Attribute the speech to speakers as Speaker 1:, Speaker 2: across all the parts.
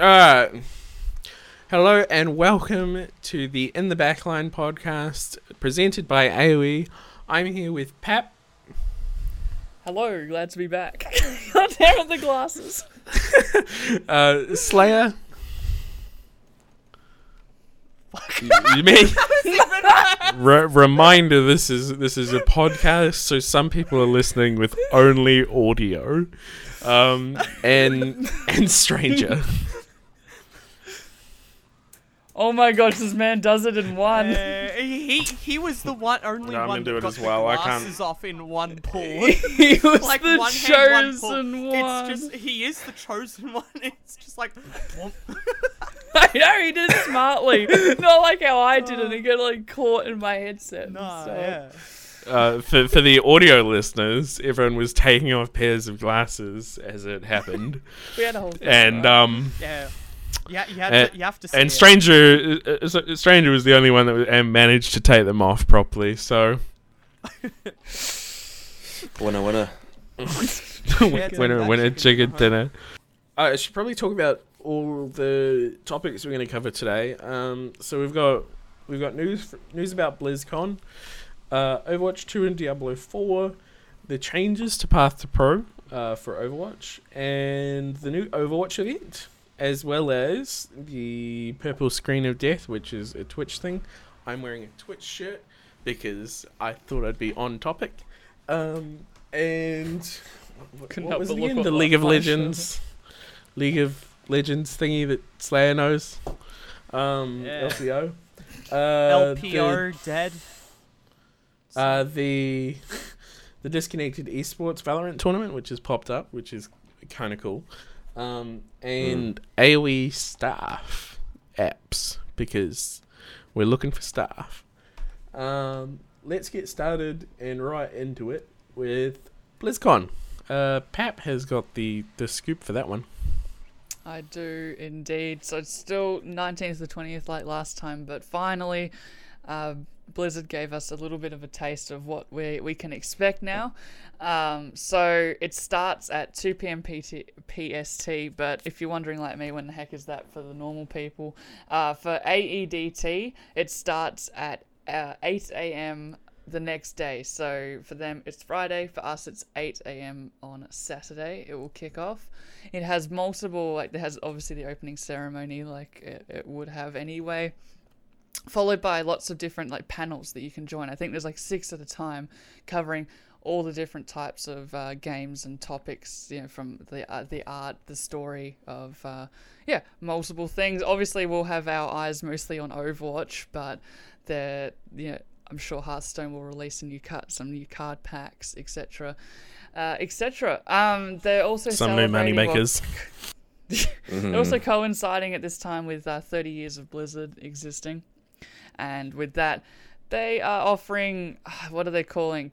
Speaker 1: Alright. Hello and welcome to the In the Backline podcast presented by AoE. I'm here with Pap.
Speaker 2: Hello, glad to be back. God damn the glasses.
Speaker 1: Uh, Slayer. You, you mean? Re- reminder: This is this is a podcast, so some people are listening with only audio, um, and and stranger.
Speaker 2: Oh my gosh, this man does it in one.
Speaker 3: Uh, he he was the one only
Speaker 1: No,
Speaker 3: one
Speaker 1: gonna do it
Speaker 3: that got
Speaker 1: as
Speaker 3: the
Speaker 1: well, I can't-
Speaker 3: glasses off in one pull.
Speaker 2: he was
Speaker 3: like
Speaker 2: the
Speaker 3: one hand, one pull.
Speaker 2: chosen one.
Speaker 3: It's just he is the chosen one. It's just like whoomp.
Speaker 2: I know he did it smartly, not like how I did it and got like caught in my headset. and
Speaker 3: no,
Speaker 2: stuff.
Speaker 3: yeah.
Speaker 1: Uh, for for the audio listeners, everyone was taking off pairs of glasses as it happened,
Speaker 2: We had a whole
Speaker 1: and um.
Speaker 3: Yeah. Yeah, you, have
Speaker 1: Uh,
Speaker 3: to, you have to
Speaker 1: And
Speaker 3: it.
Speaker 1: Stranger, uh, uh, Stranger was the only one that was, and managed to take them off properly. So
Speaker 4: Winner, winner.
Speaker 1: winner, winner,
Speaker 3: chicken
Speaker 1: chicken
Speaker 3: dinner.
Speaker 1: dinner. I should probably talk about all the topics we're going to cover today. Um, so we've got we've got news news about BlizzCon, uh, Overwatch Two and Diablo Four, the changes to Path to Pro uh, for Overwatch, and the new Overwatch event, as well as the Purple Screen of Death, which is a Twitch thing. I'm wearing a Twitch shirt because I thought I'd be on topic. Um, and what, what was
Speaker 2: but
Speaker 1: it
Speaker 2: look
Speaker 1: again?
Speaker 2: at
Speaker 1: The League of. Legends, League of Legends thingy that Slayer knows. Um,
Speaker 3: Yeah.
Speaker 1: LCO. Uh,
Speaker 3: LPO dead.
Speaker 1: Uh, the the disconnected esports Valorant tournament, which has popped up, which is kind of cool. Um, and AOE staff apps because we're looking for staff. Um, let's get started and right into it with BlizzCon. Uh, Pap has got the, the scoop for that one.
Speaker 2: I do indeed. So it's still 19th to 20th like last time, but finally, uh, Blizzard gave us a little bit of a taste of what we, we can expect now. Um, so it starts at 2 p.m. PT, PST, but if you're wondering like me, when the heck is that for the normal people? Uh, for AEDT, it starts at uh, 8 a.m. the next day. So for them, it's Friday. For us, it's 8 a.m. on Saturday. It will kick off. It has multiple, like, there has obviously the opening ceremony, like it, it would have anyway. Followed by lots of different like panels that you can join. I think there's like six at a time, covering all the different types of uh, games and topics. You know, from the uh, the art, the story of uh, yeah, multiple things. Obviously, we'll have our eyes mostly on Overwatch, but the you know, I'm sure Hearthstone will release a new cut, some new card packs, etc., uh, etc. Um, they're also
Speaker 1: Some new money
Speaker 2: well,
Speaker 1: makers.
Speaker 2: they're also coinciding at this time with uh, 30 years of Blizzard existing, and with that, they are offering uh, what are they calling?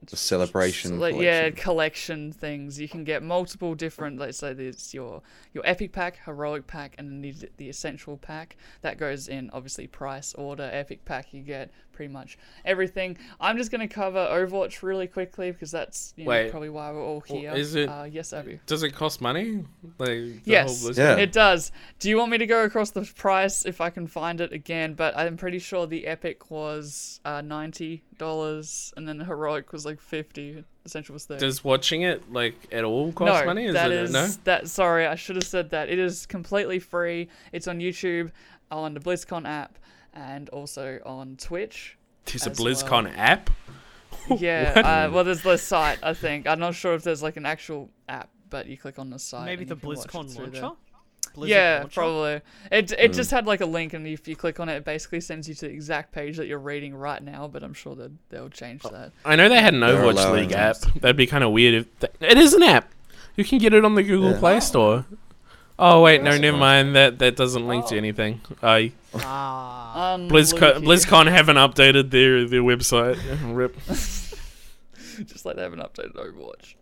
Speaker 2: C-
Speaker 4: The celebration.
Speaker 2: like, yeah,
Speaker 4: collection.
Speaker 2: collection things. You can get multiple different. Let's say there's your your epic pack, heroic pack, and then the, the essential pack. That goes in obviously price order. Epic pack, you get pretty much everything. I'm just gonna cover Overwatch really quickly because that's you know,
Speaker 1: Wait,
Speaker 2: probably why we're all
Speaker 1: well,
Speaker 2: here.
Speaker 1: is it-
Speaker 2: Uh, yes, Abby.
Speaker 1: Does it cost money? Like the
Speaker 2: Yes,
Speaker 1: whole
Speaker 4: Yeah.
Speaker 2: it does. Do you want me to go across the price if I can find it again? But I'm pretty sure the epic was uh, ninety dollars, and then the heroic was like fifty. Essential was thirty.
Speaker 1: Does watching it like at all cost
Speaker 2: no,
Speaker 1: money? Is
Speaker 2: that
Speaker 1: it
Speaker 2: is
Speaker 1: no?
Speaker 2: that. Sorry, I should have said that. It is completely free. It's on YouTube, on the BlizzCon app, and also on Twitch.
Speaker 1: There's a BlizzCon
Speaker 2: well.
Speaker 1: app.
Speaker 2: Yeah. uh, well, there's the site. I think I'm not sure if there's like an actual app, but you click on the site.
Speaker 3: Maybe the
Speaker 2: you can watch it
Speaker 3: BlizzCon
Speaker 2: through
Speaker 3: launcher. Blizzard
Speaker 2: yeah,
Speaker 3: launcher?
Speaker 2: probably. It it just had like a link, and if you click on it, it basically sends you to the exact page that you're reading right now. But I'm sure that they'll change that.
Speaker 1: I know they had an Overwatch League
Speaker 4: those.
Speaker 1: app. That'd be kind of weird if th- it is an app. You can get it on the Google
Speaker 4: Yeah.
Speaker 1: Play Store. Oh wait, no, never
Speaker 4: fine.
Speaker 1: mind. That that doesn't link to
Speaker 2: Oh.
Speaker 1: anything. I
Speaker 3: Ah.
Speaker 1: BlizzCon, BlizzCon haven't updated their their website. Rip.
Speaker 2: just like they haven't updated Overwatch.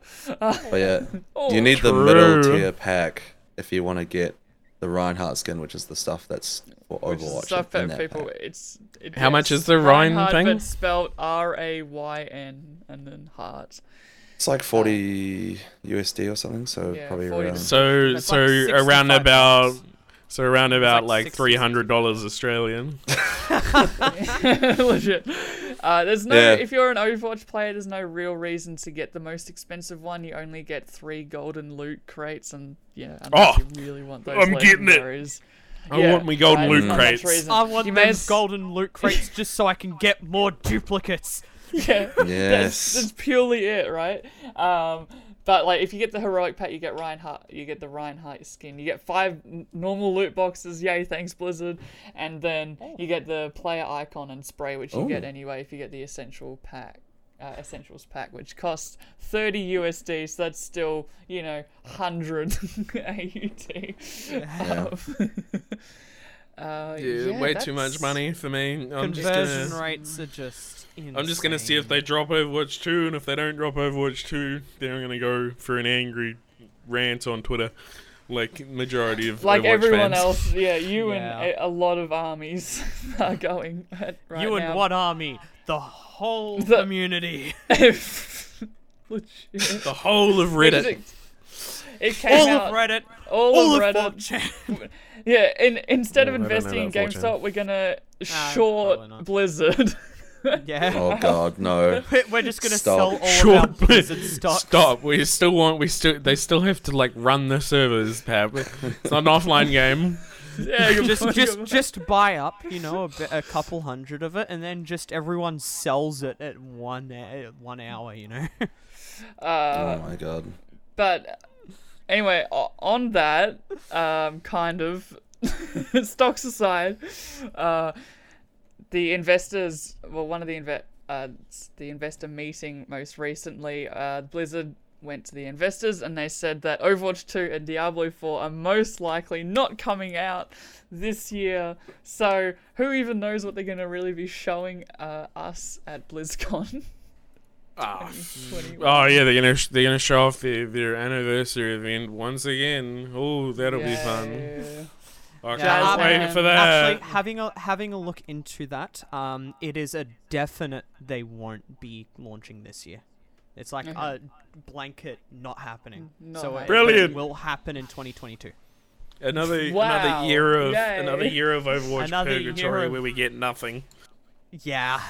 Speaker 4: But yeah,
Speaker 2: Oh,
Speaker 4: you need the middle tier pack if you want to get the Reinhardt skin, which is the stuff that's for
Speaker 2: which is
Speaker 4: Overwatch.
Speaker 2: stuff that
Speaker 4: that
Speaker 2: people.
Speaker 4: pack.
Speaker 2: It's it,
Speaker 1: How much
Speaker 2: it's
Speaker 1: is the Ryan
Speaker 2: Reinhardt,
Speaker 1: thing?
Speaker 2: But spelled R A Y N and then heart.
Speaker 4: It's like 40 USD or something, so
Speaker 2: Yeah,
Speaker 4: probably
Speaker 2: 40
Speaker 4: around.
Speaker 1: So so
Speaker 3: like
Speaker 1: around about
Speaker 3: bucks.
Speaker 1: So around about
Speaker 3: like
Speaker 1: like three hundred dollars Australian.
Speaker 2: Legit. Uh, there's no.
Speaker 4: Yeah.
Speaker 2: If you're an Overwatch player, there's no real reason to get the most expensive one. You only get three golden loot crates, and yeah, unless
Speaker 1: Oh,
Speaker 2: you really want those
Speaker 1: I'm getting it. I
Speaker 2: Yeah,
Speaker 1: want my golden
Speaker 2: right,
Speaker 1: loot
Speaker 2: there's not much
Speaker 1: crates.
Speaker 3: I want
Speaker 2: You may
Speaker 3: those
Speaker 2: as-
Speaker 3: golden loot crates just so I can get more duplicates.
Speaker 2: Yeah, that's,
Speaker 4: Yes.
Speaker 2: that's purely it, right? Um, but like, if you get the heroic pack, you get Reinhardt, you get the Reinhardt skin, you get five n- normal loot boxes. Yay, thanks Blizzard, and then you get the player icon and spray, which you get
Speaker 4: Oh.
Speaker 2: anyway if you get the essential pack. Uh, essentials pack, which costs 30 USD, so that's still, you know, 100 AUD. Um, uh,
Speaker 1: Yeah,
Speaker 2: yeah,
Speaker 1: way too much money for me. I'm just
Speaker 3: Conversion
Speaker 1: gonna,
Speaker 3: rates are just.
Speaker 1: I'm just gonna see if they drop Overwatch 2, and if they don't drop Overwatch 2, then I'm gonna go for an angry rant on Twitter, like majority of
Speaker 2: like
Speaker 1: Overwatch
Speaker 2: everyone
Speaker 1: fans.
Speaker 2: else, yeah, you
Speaker 3: Yeah.
Speaker 2: and a, a lot of armies are going at right
Speaker 3: you
Speaker 2: now.
Speaker 3: and what army? The whole
Speaker 2: The-
Speaker 3: community.
Speaker 2: Legit.
Speaker 1: The whole of Reddit.
Speaker 2: It, it came
Speaker 3: All
Speaker 2: out.
Speaker 3: of Reddit.
Speaker 2: all,
Speaker 3: All
Speaker 2: of
Speaker 3: of
Speaker 2: Reddit. Yeah, in, instead of
Speaker 1: Oh, I
Speaker 2: investing in
Speaker 1: about 4chan.
Speaker 2: GameStop, we're gonna
Speaker 3: Nah,
Speaker 2: short. Blizzard.
Speaker 3: Yeah.
Speaker 4: Oh god, no.
Speaker 3: We're just gonna
Speaker 4: Stop.
Speaker 3: sell all
Speaker 1: Sure,
Speaker 3: of our Blizzard stock.
Speaker 1: Stop. We still want. We still. They still have to like run the servers, Pap. It's not an offline game.
Speaker 2: yeah, you're
Speaker 3: just just just buy up, you know, a, bit, a couple hundred of it, and then just everyone sells it at one uh, one hour, you know.
Speaker 2: uh,
Speaker 4: Oh my god.
Speaker 2: But anyway, on that, um, kind of stocks aside, uh, the investors, well, one of the inve- uh, the investor meeting most recently, uh, Blizzard went to the investors and they said that Overwatch 2 and Diablo 4 are most likely not coming out this year. So who even knows what they're going to really be showing uh, us at BlizzCon?
Speaker 1: Ah.
Speaker 2: 2021.
Speaker 1: Oh yeah, they're gonna sh- they're gonna show off their, their anniversary event once again. Oh, that'll be fun.
Speaker 2: Yeah.
Speaker 1: I can't wait for that.
Speaker 3: Actually, having a having a look into that, um, it is a definite they won't be launching this year. It's like
Speaker 2: Mhm.
Speaker 3: a blanket not happening.
Speaker 2: Not
Speaker 3: so it-
Speaker 2: happening.
Speaker 3: it
Speaker 1: Brilliant.
Speaker 3: will happen in 2022.
Speaker 1: another
Speaker 2: Wow.
Speaker 1: another year of
Speaker 2: Yay.
Speaker 1: another year of Overwatch
Speaker 3: Another
Speaker 1: purgatory
Speaker 3: of-
Speaker 1: where we get nothing.
Speaker 3: Yeah.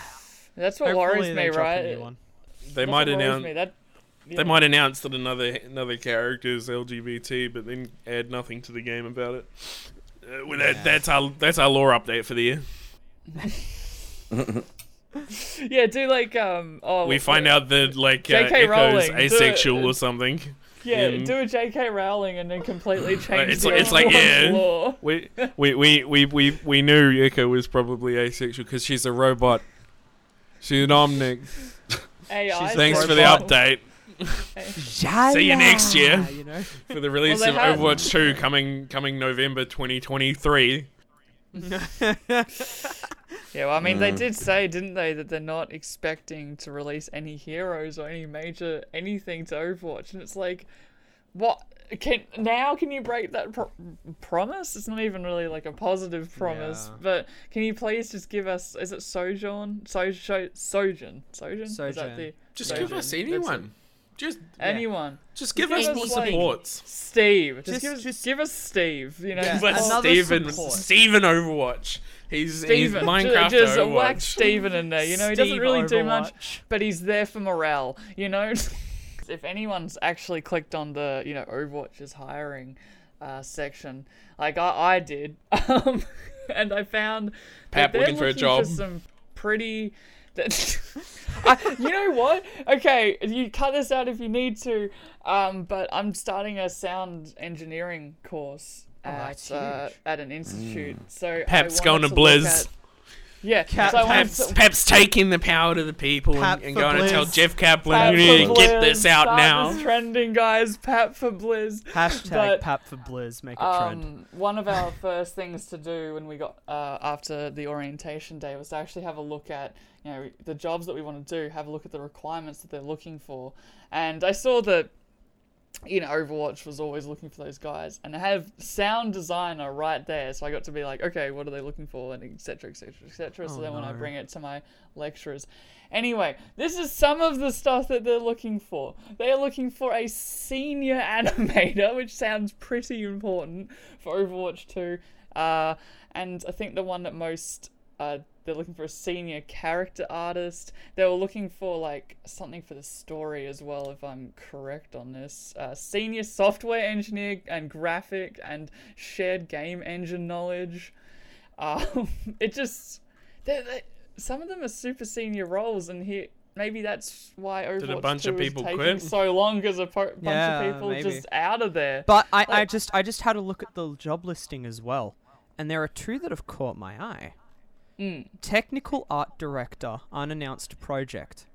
Speaker 2: That's what
Speaker 3: Hopefully
Speaker 2: worries
Speaker 3: they
Speaker 2: me, right?
Speaker 3: New one.
Speaker 1: They might announce
Speaker 2: me. That,
Speaker 1: they might announce that another another character is LGBT, but then add nothing to the game about it. Uh, well, that,
Speaker 3: Yeah.
Speaker 1: that's our that's our lore update for the year.
Speaker 2: Yeah, do like um. Oh,
Speaker 1: we find out that like uh,
Speaker 2: J.K.
Speaker 1: Echo's
Speaker 2: Rowling,
Speaker 1: asexual or something.
Speaker 2: Yeah,
Speaker 1: in-
Speaker 2: do a J.K. Rowling and then completely change.
Speaker 1: it's
Speaker 2: the
Speaker 1: like- it's like, yeah.
Speaker 2: lore.
Speaker 1: We we, we, we, we we knew Echo was probably asexual because she's a robot. She's an omnic.
Speaker 2: AI.
Speaker 1: Thanks for the
Speaker 2: robot.
Speaker 1: update See you next year.
Speaker 3: You know.
Speaker 1: for the release
Speaker 2: Well,
Speaker 1: of
Speaker 2: they had-
Speaker 1: Overwatch 2 coming coming November 2023.
Speaker 2: Yeah, well, I mean, they
Speaker 4: Mm.
Speaker 2: did say, didn't they, that they're not expecting to release any heroes or any major anything to Overwatch, and it's like, what? Can now can you break that pro- promise? It's not even really like a positive promise,
Speaker 3: Yeah.
Speaker 2: but can you please just give us? Is it Sojourn? So, so, Sojourn? Sojourn? Is that
Speaker 3: Sojourn.
Speaker 2: the
Speaker 1: Just
Speaker 2: Sojourn?
Speaker 1: give us anyone. Just
Speaker 2: Anyone.
Speaker 1: just give
Speaker 2: give
Speaker 1: us
Speaker 2: us,
Speaker 1: more
Speaker 2: like-
Speaker 1: supports.
Speaker 2: Steve. Just,
Speaker 3: Just-
Speaker 2: give us
Speaker 3: just-
Speaker 2: give us Steve. You know,
Speaker 3: Yeah, another
Speaker 1: Steven,
Speaker 3: support.
Speaker 1: Steven Overwatch. He's, he's
Speaker 2: Steven. Ju-
Speaker 1: Minecraft
Speaker 2: just
Speaker 1: Overwatch.
Speaker 2: whack Steven in there. You know, he doesn't
Speaker 3: Steve
Speaker 2: really do much. But he's there for morale, you know? if anyone's actually clicked on the, you know, Overwatch's hiring uh, section, like I, I did, um, and I found
Speaker 1: Pap
Speaker 2: that they're
Speaker 1: looking for a job.
Speaker 2: some pretty. That, I, you know what? Okay, you cut this out if you need to. Um, but I'm starting a sound engineering course
Speaker 3: Oh,
Speaker 2: at uh, at an institute. So I
Speaker 1: Pap's going to
Speaker 2: to look
Speaker 1: Blizz.
Speaker 2: At- yeah,
Speaker 3: Cap-
Speaker 2: so I wanted
Speaker 1: Pep's,
Speaker 2: to-
Speaker 1: Pep's taking the power to the people
Speaker 3: Pap
Speaker 1: and, and
Speaker 3: for
Speaker 1: going to tell Jeff Kaplan,
Speaker 2: Pat
Speaker 1: you need
Speaker 2: for
Speaker 1: to get this out
Speaker 2: start
Speaker 1: now.
Speaker 2: this trending, guys. Pat for Blizz.
Speaker 3: Hashtag
Speaker 2: But,
Speaker 3: Pap for Blizz. Make it trend.
Speaker 2: Um, one of our first things to do when we got uh, after the orientation day was to actually have a look at you know the jobs that we want to do. Have a look at the requirements that they're looking for, and I saw that you know, Overwatch was always looking for those guys, and I have sound designer right there, so I got to be like, okay, what are they looking for, and etc. etc. etc. So
Speaker 3: Oh,
Speaker 2: then when I bring it to my lecturers, anyway, this is some of the stuff that they're looking for. They are looking for a senior animator, which sounds pretty important for Overwatch 2, uh, and I think the one that most uh, they're looking for a senior character artist. They were looking for like something for the story as well, if I'm correct on this. Uh, senior software engineer and graphic and shared game engine knowledge. Um, it just they they some of them are super senior roles, and here maybe that's why Overwatch
Speaker 1: bunch
Speaker 2: 2
Speaker 1: of
Speaker 2: is
Speaker 1: people
Speaker 2: taking
Speaker 1: quit?
Speaker 2: so long because a po- bunch
Speaker 3: Yeah,
Speaker 2: of people
Speaker 3: maybe.
Speaker 2: just out of there.
Speaker 3: But I, I just I just had a look at the job listing as well, and there are two that have caught my eye.
Speaker 2: Mm.
Speaker 3: Technical art director, unannounced project.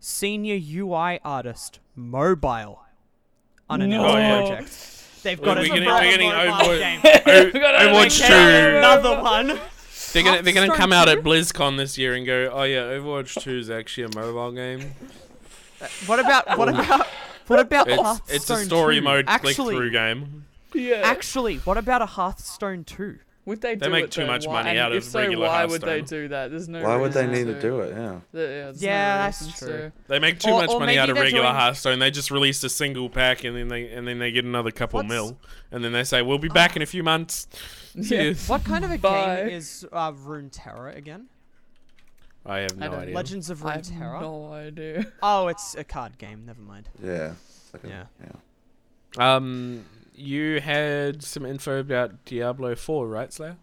Speaker 3: Senior UI artist, mobile, unannounced
Speaker 1: No.
Speaker 3: project. They've got
Speaker 1: We're
Speaker 3: a
Speaker 1: getting-
Speaker 3: mobile
Speaker 1: we're getting
Speaker 3: mobile
Speaker 1: Overwatch-
Speaker 3: game.
Speaker 1: O- Overwatch two.
Speaker 3: Another one.
Speaker 1: They're gonna they're gonna come out at BlizzCon this year and go, oh yeah, Overwatch Two is actually a mobile game.
Speaker 3: What about what about what about
Speaker 1: It's
Speaker 3: Hearthstone
Speaker 1: it's a story
Speaker 3: 2?
Speaker 1: mode click
Speaker 3: Actually,
Speaker 1: through game.
Speaker 2: Yeah.
Speaker 3: actually, what about a Hearthstone 2?
Speaker 2: Would they,
Speaker 1: They
Speaker 2: do
Speaker 1: make
Speaker 2: it
Speaker 1: too
Speaker 2: then?
Speaker 1: much
Speaker 2: Why-
Speaker 1: money
Speaker 2: and
Speaker 1: out
Speaker 2: if so,
Speaker 1: regular
Speaker 2: why would they
Speaker 1: Hearthstone.
Speaker 2: do that? There's no.
Speaker 4: Why would they
Speaker 2: reason
Speaker 4: need to do it? Yeah.
Speaker 2: Yeah, there's
Speaker 3: Yeah,
Speaker 2: no
Speaker 3: that's
Speaker 2: reason
Speaker 3: true.
Speaker 2: to.
Speaker 1: They make too
Speaker 3: Or-
Speaker 1: much
Speaker 3: or
Speaker 1: money out of
Speaker 3: they're
Speaker 1: regular
Speaker 3: doing-
Speaker 1: Hearthstone. They just released a single pack and then they and then they get another couple
Speaker 3: What's-
Speaker 1: mil, and then they say we'll be back in a few months. See
Speaker 2: Yeah.
Speaker 1: you."
Speaker 3: What kind of a
Speaker 2: Bye.
Speaker 3: game is uh, Runeterra again?
Speaker 1: I have no
Speaker 2: don't-
Speaker 1: idea.
Speaker 3: Legends of
Speaker 2: I have
Speaker 3: Runeterra.
Speaker 2: no idea.
Speaker 3: Oh, it's a card game. Never mind.
Speaker 4: Yeah. It's like a-
Speaker 3: Yeah.
Speaker 4: yeah.
Speaker 1: Um, you had some info about Diablo Four, right, Slayer?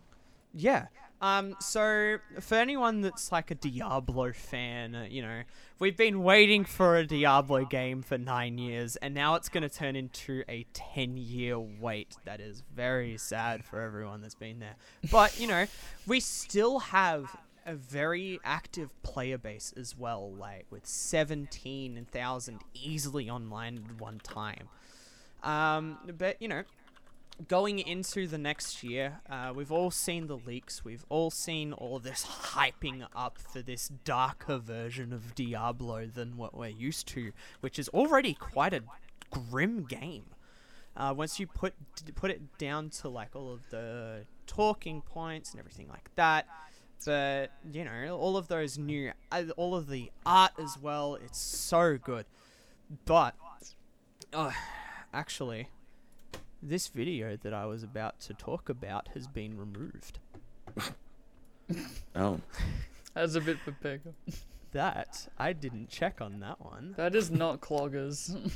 Speaker 3: Yeah. Um. So for anyone that's like a Diablo fan, uh, you know, we've been waiting for a Diablo game for nine years, and now it's going to turn into a ten-year wait. That is very sad for everyone that's been there. But you know, we still have a very active player base as well, like with seventeen thousand easily online at one time. Um, but you know, going into the next year, uh, we've all seen the leaks. We've all seen all this hyping up for this darker version of Diablo than what we're used to, which is already quite a grim game. Uh, once you put put it down to like all of the talking points and everything like that, but you know all of those new, uh, all of the art as well. It's so good, but uh, actually, this video that I was about to talk about has been removed.
Speaker 4: Oh.
Speaker 2: That's a bit for Pega.
Speaker 3: That I didn't check on that one.
Speaker 2: That is not cloggers.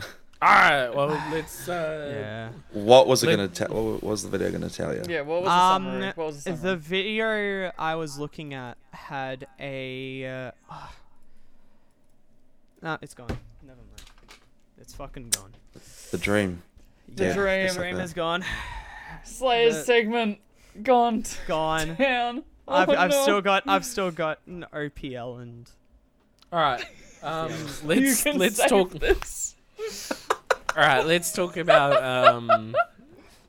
Speaker 1: All right. Well, let's. Uh,
Speaker 3: Yeah.
Speaker 4: What was it
Speaker 1: Let-
Speaker 4: gonna tell? What was the video gonna tell you?
Speaker 2: yeah, what was the
Speaker 3: Um,
Speaker 2: summary? What was the
Speaker 3: The video I was looking at had a. Uh, no, it's gone. Never mind. It's fucking gone.
Speaker 4: The dream.
Speaker 2: The
Speaker 4: Yeah,
Speaker 2: dream.
Speaker 4: just like
Speaker 3: Dream
Speaker 4: that.
Speaker 3: is gone.
Speaker 2: Slayer's
Speaker 3: the-
Speaker 2: segment gone
Speaker 3: Gone.
Speaker 2: town. Oh,
Speaker 3: I've, I've
Speaker 2: no.
Speaker 3: still got I've still got an OPL and
Speaker 1: All right. Um,
Speaker 2: You
Speaker 1: let's
Speaker 2: can
Speaker 1: let's talk.
Speaker 2: this.
Speaker 1: All right. Let's talk about um,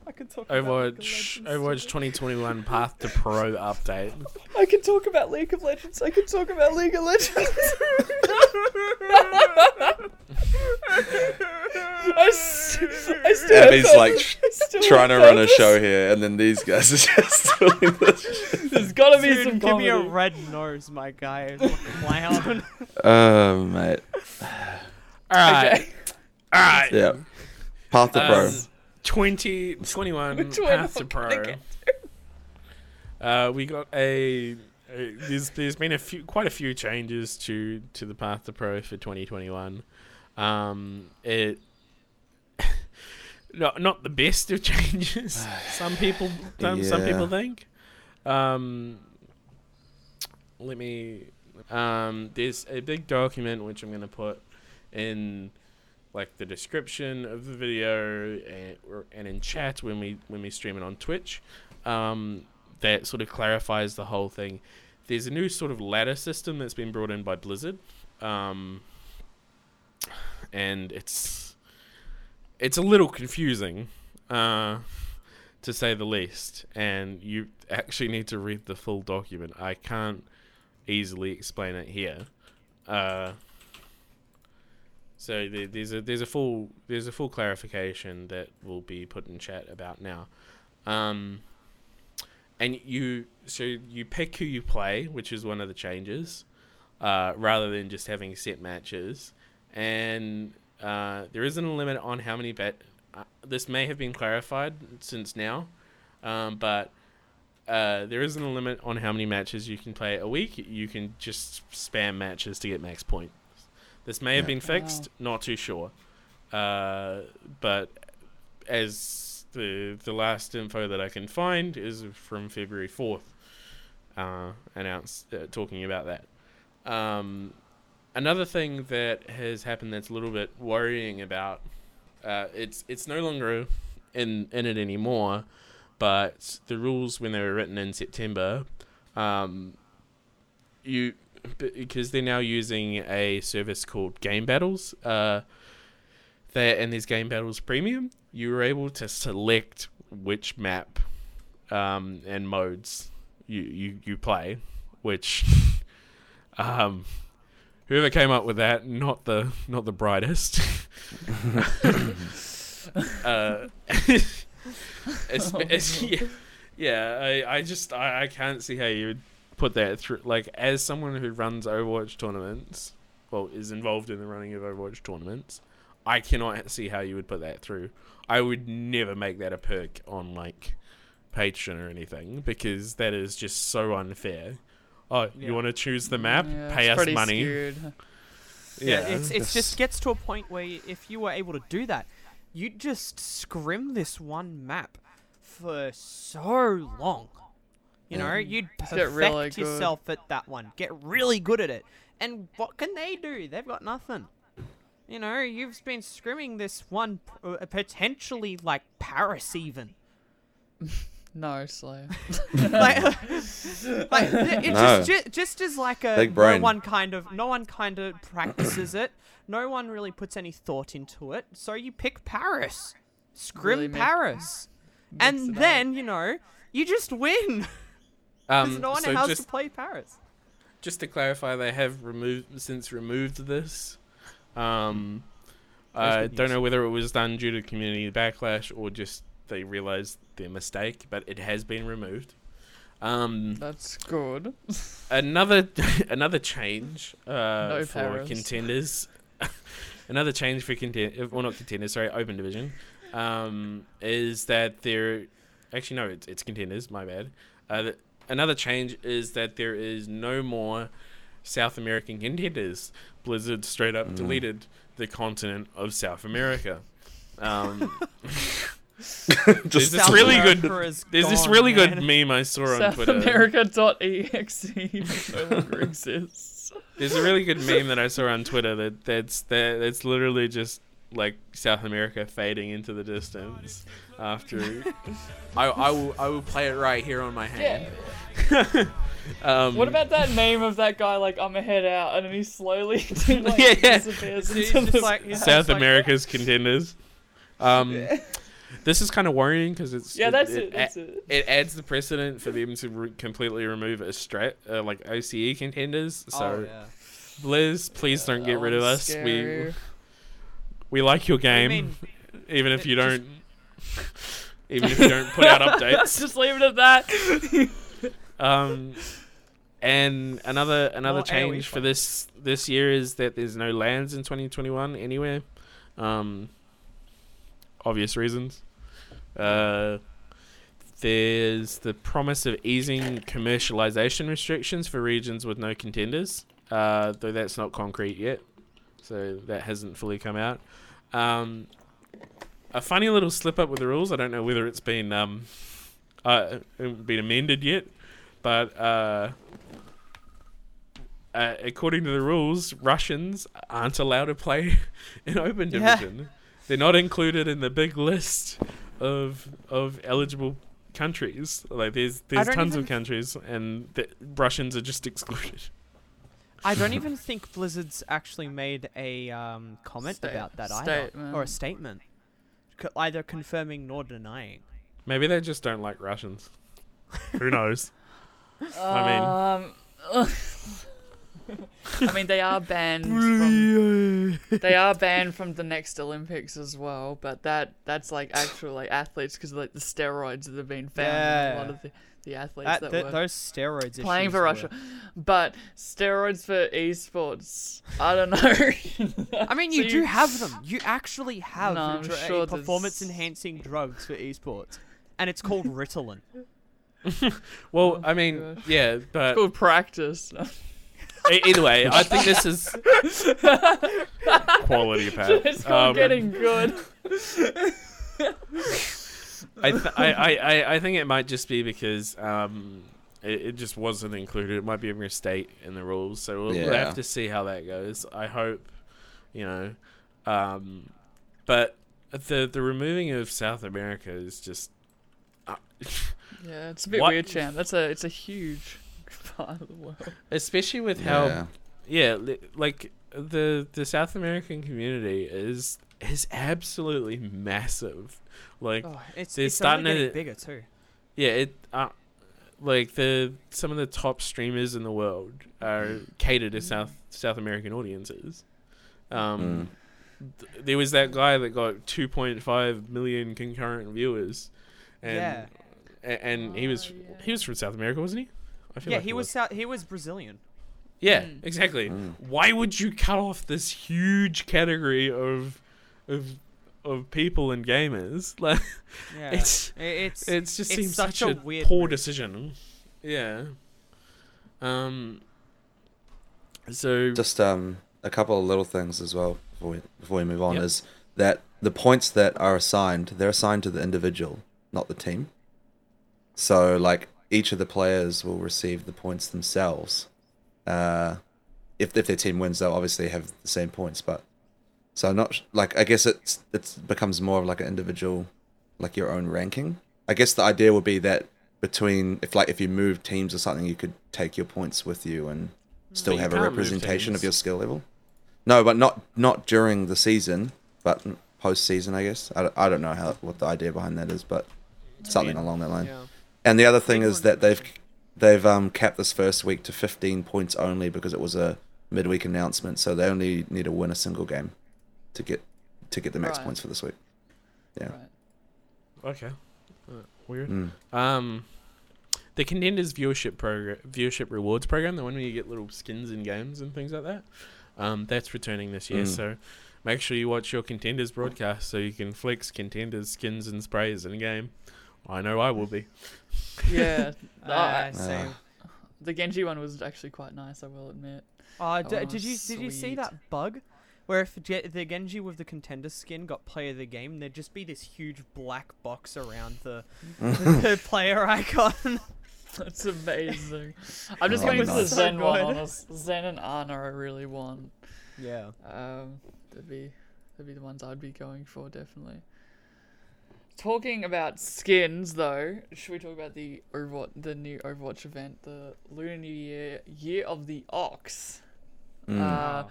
Speaker 3: I can talk about of
Speaker 1: Overwatch
Speaker 3: Legends
Speaker 1: Overwatch 2021 Path to Pro update.
Speaker 2: I can talk about League of Legends. I can talk about League of Legends. I, s- I still
Speaker 4: Abby's
Speaker 2: thousands-
Speaker 4: like
Speaker 2: I still
Speaker 4: Trying to
Speaker 2: have
Speaker 4: run a show here, and then these guys are just doing this.
Speaker 2: There's gotta be
Speaker 3: Dude,
Speaker 2: some
Speaker 3: give me a red nose, my guy. Clown.
Speaker 4: Oh, mate.
Speaker 1: All right.
Speaker 2: Okay.
Speaker 1: All right.
Speaker 4: Yeah. Path to Pro.
Speaker 1: Um, 2021
Speaker 2: Which
Speaker 1: Path to Pro. Uh, we got a, a there's there's been a few quite a few changes to to the Path to Pro for 2021. Um, it not not the best of changes. some people some, some people think. Um, let me. Um, there's a big document which I'm gonna put in like the description of the video and, or, and in chat when we when we stream it on Twitch. Um, that sort of clarifies the whole thing. There's a new sort of ladder system that's been brought in by Blizzard, um, and it's it's a little confusing, uh, to say the least. And you actually need to read the full document. I can't easily explain it here. Uh, So there's a there's a full there's a full clarification that will be put in chat about now. Um, and you so you pick who you play, which is one of the changes, uh, rather than just having set matches. And uh, there isn't a limit on how many bet. Uh, this may have been clarified since now, um, but uh, there isn't a limit on how many matches you can play a week. You can just spam matches to get max points. This may have
Speaker 4: Yeah.
Speaker 1: been fixed, not too sure. Uh, but as the the last info that I can find is from February fourth, uh, announced uh, talking about that. Um, another thing that has happened that's a little bit worrying about uh, it's it's no longer in in it anymore, but the rules when they were written in September, um, you because they're now using a service called Game Battles. Uh, and these Game Battles Premium, you were able to select which map um, and modes you, you, you play, which um, whoever came up with that, not the not the brightest. uh, it's, it's, yeah, yeah I, I just I, I can't see how you would put that through. Like as someone who runs Overwatch tournaments, well, is involved in the running of Overwatch tournaments, I cannot see how you would put that through. I would never make that a perk on like Patreon or anything because that is just so unfair. Oh,
Speaker 3: Yeah.
Speaker 1: you want to choose the map?
Speaker 2: Yeah,
Speaker 1: Pay us money.
Speaker 2: skewed.
Speaker 1: Yeah,
Speaker 3: it's it just gets to a point where if you were able to do that, you'd just scrim this one map for so long. You know, you'd perfect
Speaker 2: get really good.
Speaker 3: yourself at that one, get really good at it. And what can they do? They've got nothing. You know, you've been scrimming this one p- uh, potentially like Paris even.
Speaker 2: No, Slayer.
Speaker 3: like, like it
Speaker 4: No.
Speaker 3: just, ju- just as like a
Speaker 4: Big
Speaker 3: no
Speaker 4: brain.
Speaker 3: one kind of no one kind of practices it. No one really puts any thought into it. So you pick Paris, scrim
Speaker 2: Really make-
Speaker 3: Paris,
Speaker 2: it
Speaker 3: and
Speaker 2: up.
Speaker 3: then you know you just win because
Speaker 1: um,
Speaker 3: no one
Speaker 1: so
Speaker 3: else
Speaker 1: just
Speaker 3: to play Paris.
Speaker 1: just to clarify, they have removed since removed this. Um, I
Speaker 3: good
Speaker 1: don't
Speaker 3: news.
Speaker 1: know whether it was done due to community backlash or just they realized their mistake, but it has been removed. Um,
Speaker 2: That's good.
Speaker 1: another another change uh,
Speaker 2: No
Speaker 1: for
Speaker 2: Paris.
Speaker 1: contenders. another change for contend, well not contenders, sorry, open division, um, is that there. Actually, no, it's, it's contenders. My bad. Uh, th- another change is that there is no more South American contenders. Blizzard straight up
Speaker 4: Mm.
Speaker 1: deleted the continent of South America. Um,
Speaker 4: Just
Speaker 1: There's this
Speaker 3: South
Speaker 1: really
Speaker 3: America
Speaker 1: good-
Speaker 3: is
Speaker 1: there's this
Speaker 3: gone,
Speaker 1: really good meme I saw on
Speaker 2: South
Speaker 1: Twitter.
Speaker 2: America.exe no longer exists.
Speaker 1: There's a really good meme that I saw on Twitter that that's that that's literally just like South America fading into the distance after. I, I will I will play it right here on my hand. um,
Speaker 2: What about that meme of that guy like I'm a head out and then he slowly like,
Speaker 1: Yeah, yeah.
Speaker 2: disappears into the
Speaker 3: like- he's
Speaker 1: South
Speaker 3: just like-
Speaker 1: America's contenders? Um, this is kind of worrying because it's
Speaker 2: Yeah, that's
Speaker 1: it,
Speaker 2: it. That's it.
Speaker 1: it adds the precedent for them to re- completely remove a strat uh, like OCE contenders. So
Speaker 3: oh, yeah.
Speaker 1: Blizz, please don't get
Speaker 2: Oh,
Speaker 1: rid of us. We
Speaker 2: scary.
Speaker 1: we like your
Speaker 3: I
Speaker 1: game,
Speaker 3: mean,
Speaker 1: even if you don't. even if you don't put out updates.
Speaker 2: Just leave it at that.
Speaker 1: Um, and another another
Speaker 3: More AoE
Speaker 1: change for
Speaker 3: fun.
Speaker 1: this this year is that there's no lands in 2021 anywhere. Um, obvious reasons. Uh, there's the promise of easing commercialization restrictions for regions with no contenders, uh, though that's not concrete yet, so that hasn't fully come out. Um, a funny little slip up with the rules. I don't know whether it's been um, uh, been amended yet, but uh, uh, according to the rules, Russians aren't allowed to play in open
Speaker 3: Yeah.
Speaker 1: Division. They're not included in the big list of of eligible countries. Like there's there's tons of countries, and the Russians are just excluded.
Speaker 3: I don't even think Blizzard's actually made a um, comment
Speaker 2: Sta-
Speaker 3: about that either, or a
Speaker 2: statement.
Speaker 3: statement, Co- either confirming nor denying.
Speaker 1: Maybe they just don't like Russians. Who knows? I
Speaker 2: Um, I mean, they are banned. From, they are banned from the next Olympics as well, but that that's like actual like athletes because like the steroids that have been found in a lot of the, the athletes
Speaker 3: That,
Speaker 2: that
Speaker 3: th-
Speaker 2: were
Speaker 3: those steroids
Speaker 2: playing
Speaker 3: issues
Speaker 2: for
Speaker 3: were-
Speaker 2: Russia. But steroids for esports, I don't know.
Speaker 3: I mean,
Speaker 2: So
Speaker 3: you do have them. You actually have
Speaker 2: No, I'm
Speaker 3: dr-
Speaker 2: sure there's-
Speaker 3: performance enhancing drugs for esports, and it's called Ritalin.
Speaker 1: Well,
Speaker 2: Oh,
Speaker 1: I mean,
Speaker 2: gosh.
Speaker 1: yeah, but
Speaker 2: called practice.
Speaker 1: Either way, I think this is quality, Pat.
Speaker 2: it's called
Speaker 1: Um,
Speaker 2: getting good.
Speaker 1: I, th- I, I, I, I think it might just be because um, it, it just wasn't included. It might be a mistake in the rules, so we'll, we'll have to see how that goes. I hope, you know, um, but the the removing of South America is just. Uh,
Speaker 2: Yeah, it's a bit
Speaker 1: What-
Speaker 2: weird, champ. That's a it's a huge part of the world.
Speaker 1: especially with how
Speaker 4: Yeah.
Speaker 1: yeah, like the the South American community is is absolutely massive. Like
Speaker 3: Oh, it's,
Speaker 1: They're
Speaker 3: it's
Speaker 1: starting
Speaker 3: only
Speaker 1: to-
Speaker 3: getting bigger too.
Speaker 1: yeah, it uh, like the some of the top streamers in the world are catered to South South American audiences. Um, th- there was that guy that got 2.5 million concurrent viewers, and
Speaker 3: Yeah.
Speaker 1: a- and he was
Speaker 2: Oh, yeah.
Speaker 1: he was from South America, wasn't he? I feel
Speaker 3: Yeah,
Speaker 1: like
Speaker 3: he was Sou- he was Brazilian.
Speaker 1: Yeah,
Speaker 2: Mm.
Speaker 1: exactly.
Speaker 4: Mm.
Speaker 1: Why would you cut off this huge category of of of people and gamers? Like
Speaker 3: Yeah,
Speaker 1: it's
Speaker 3: I- it's
Speaker 1: just
Speaker 3: it's
Speaker 1: seems
Speaker 3: such
Speaker 1: such,
Speaker 3: a
Speaker 1: a,
Speaker 3: weird
Speaker 1: poor
Speaker 3: move.
Speaker 1: decision. Yeah. Um. So
Speaker 4: Just um, a couple of little things as well before we before we move on
Speaker 1: Yep.
Speaker 4: is that the points that are assigned they're assigned to the individual, not the team. So like each of the players will receive the points themselves. Uh, if if their team wins, they'll obviously have the same points. But so I'm not like I guess it's it becomes more of like an individual, like your own ranking. I guess the idea would be that between if like if you move teams or something, you could take your points with you and still
Speaker 1: you
Speaker 4: have a representation of your skill level. No, but not not during the season, but post season, I guess. I, don't- I don't know how what the idea behind that is, but something
Speaker 1: weird.
Speaker 4: along that line.
Speaker 1: yeah.
Speaker 4: And the other thing is that they've they've um capped this first week to 15 points only because it was a midweek announcement, so they only need to win a single game to get to get the max
Speaker 2: Right.
Speaker 4: points for this week. Yeah.
Speaker 2: Right.
Speaker 1: Okay. Uh, weird.
Speaker 4: Mm.
Speaker 1: Um, the contenders viewership program, viewership rewards program, the one where you get little skins in games and things like that. Um, that's returning this year.
Speaker 4: Mm.
Speaker 1: So make sure you watch your contenders broadcast so you can flex contenders skins and sprays in a game. I know I will be.
Speaker 2: Yeah.
Speaker 3: Uh,
Speaker 2: I-
Speaker 3: same.
Speaker 2: the Genji one was actually quite nice. I will admit.
Speaker 3: Oh,
Speaker 2: That
Speaker 3: d-
Speaker 2: one
Speaker 3: did you
Speaker 2: was
Speaker 3: did you see that bug? Where if Ge- the Genji with the contender skin got player of the game, there'd just be this huge black box around the, the player icon.
Speaker 2: That's amazing. I'm just
Speaker 4: Oh,
Speaker 2: going for the. Zen one.
Speaker 3: So good.
Speaker 2: Honest. Zen and Ana, I really want.
Speaker 3: yeah.
Speaker 2: Um, that'd be that'd be the ones I'd be going for definitely. Talking about skins, though, should we talk about the Overwatch, the new Overwatch event, the Lunar New Year, Year of the Ox?
Speaker 4: Mm.
Speaker 2: Uh,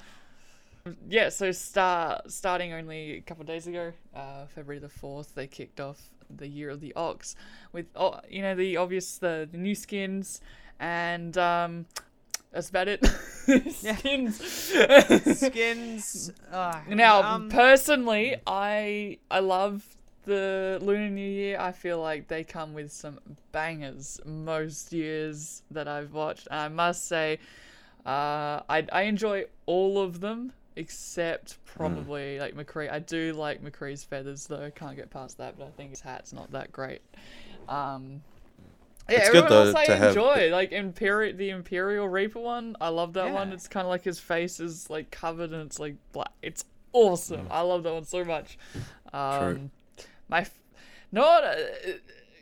Speaker 2: yeah, so start starting only a couple of days ago, uh, February the fourth, they kicked off the Year of the Ox with oh, you know the obvious the, the new skins and um, that's about it. Skins.
Speaker 3: Skins. Uh,
Speaker 2: Now,
Speaker 3: um,
Speaker 2: personally, I I love the Lunar New Year. I feel like they come with some bangers most years that I've watched. And I must say, uh, I I enjoy all of them except probably like McCree. I do like McCree's feathers though. Can't get past that, but I think his hat's not that great. Um, yeah,
Speaker 4: It's good,
Speaker 2: everyone else I
Speaker 4: have-
Speaker 2: enjoy. Like Imperial, the Imperial Reaper one. I love that one. It's kind of like his face is like covered and it's like black. It's awesome. I love that one so much. Um, my f- not a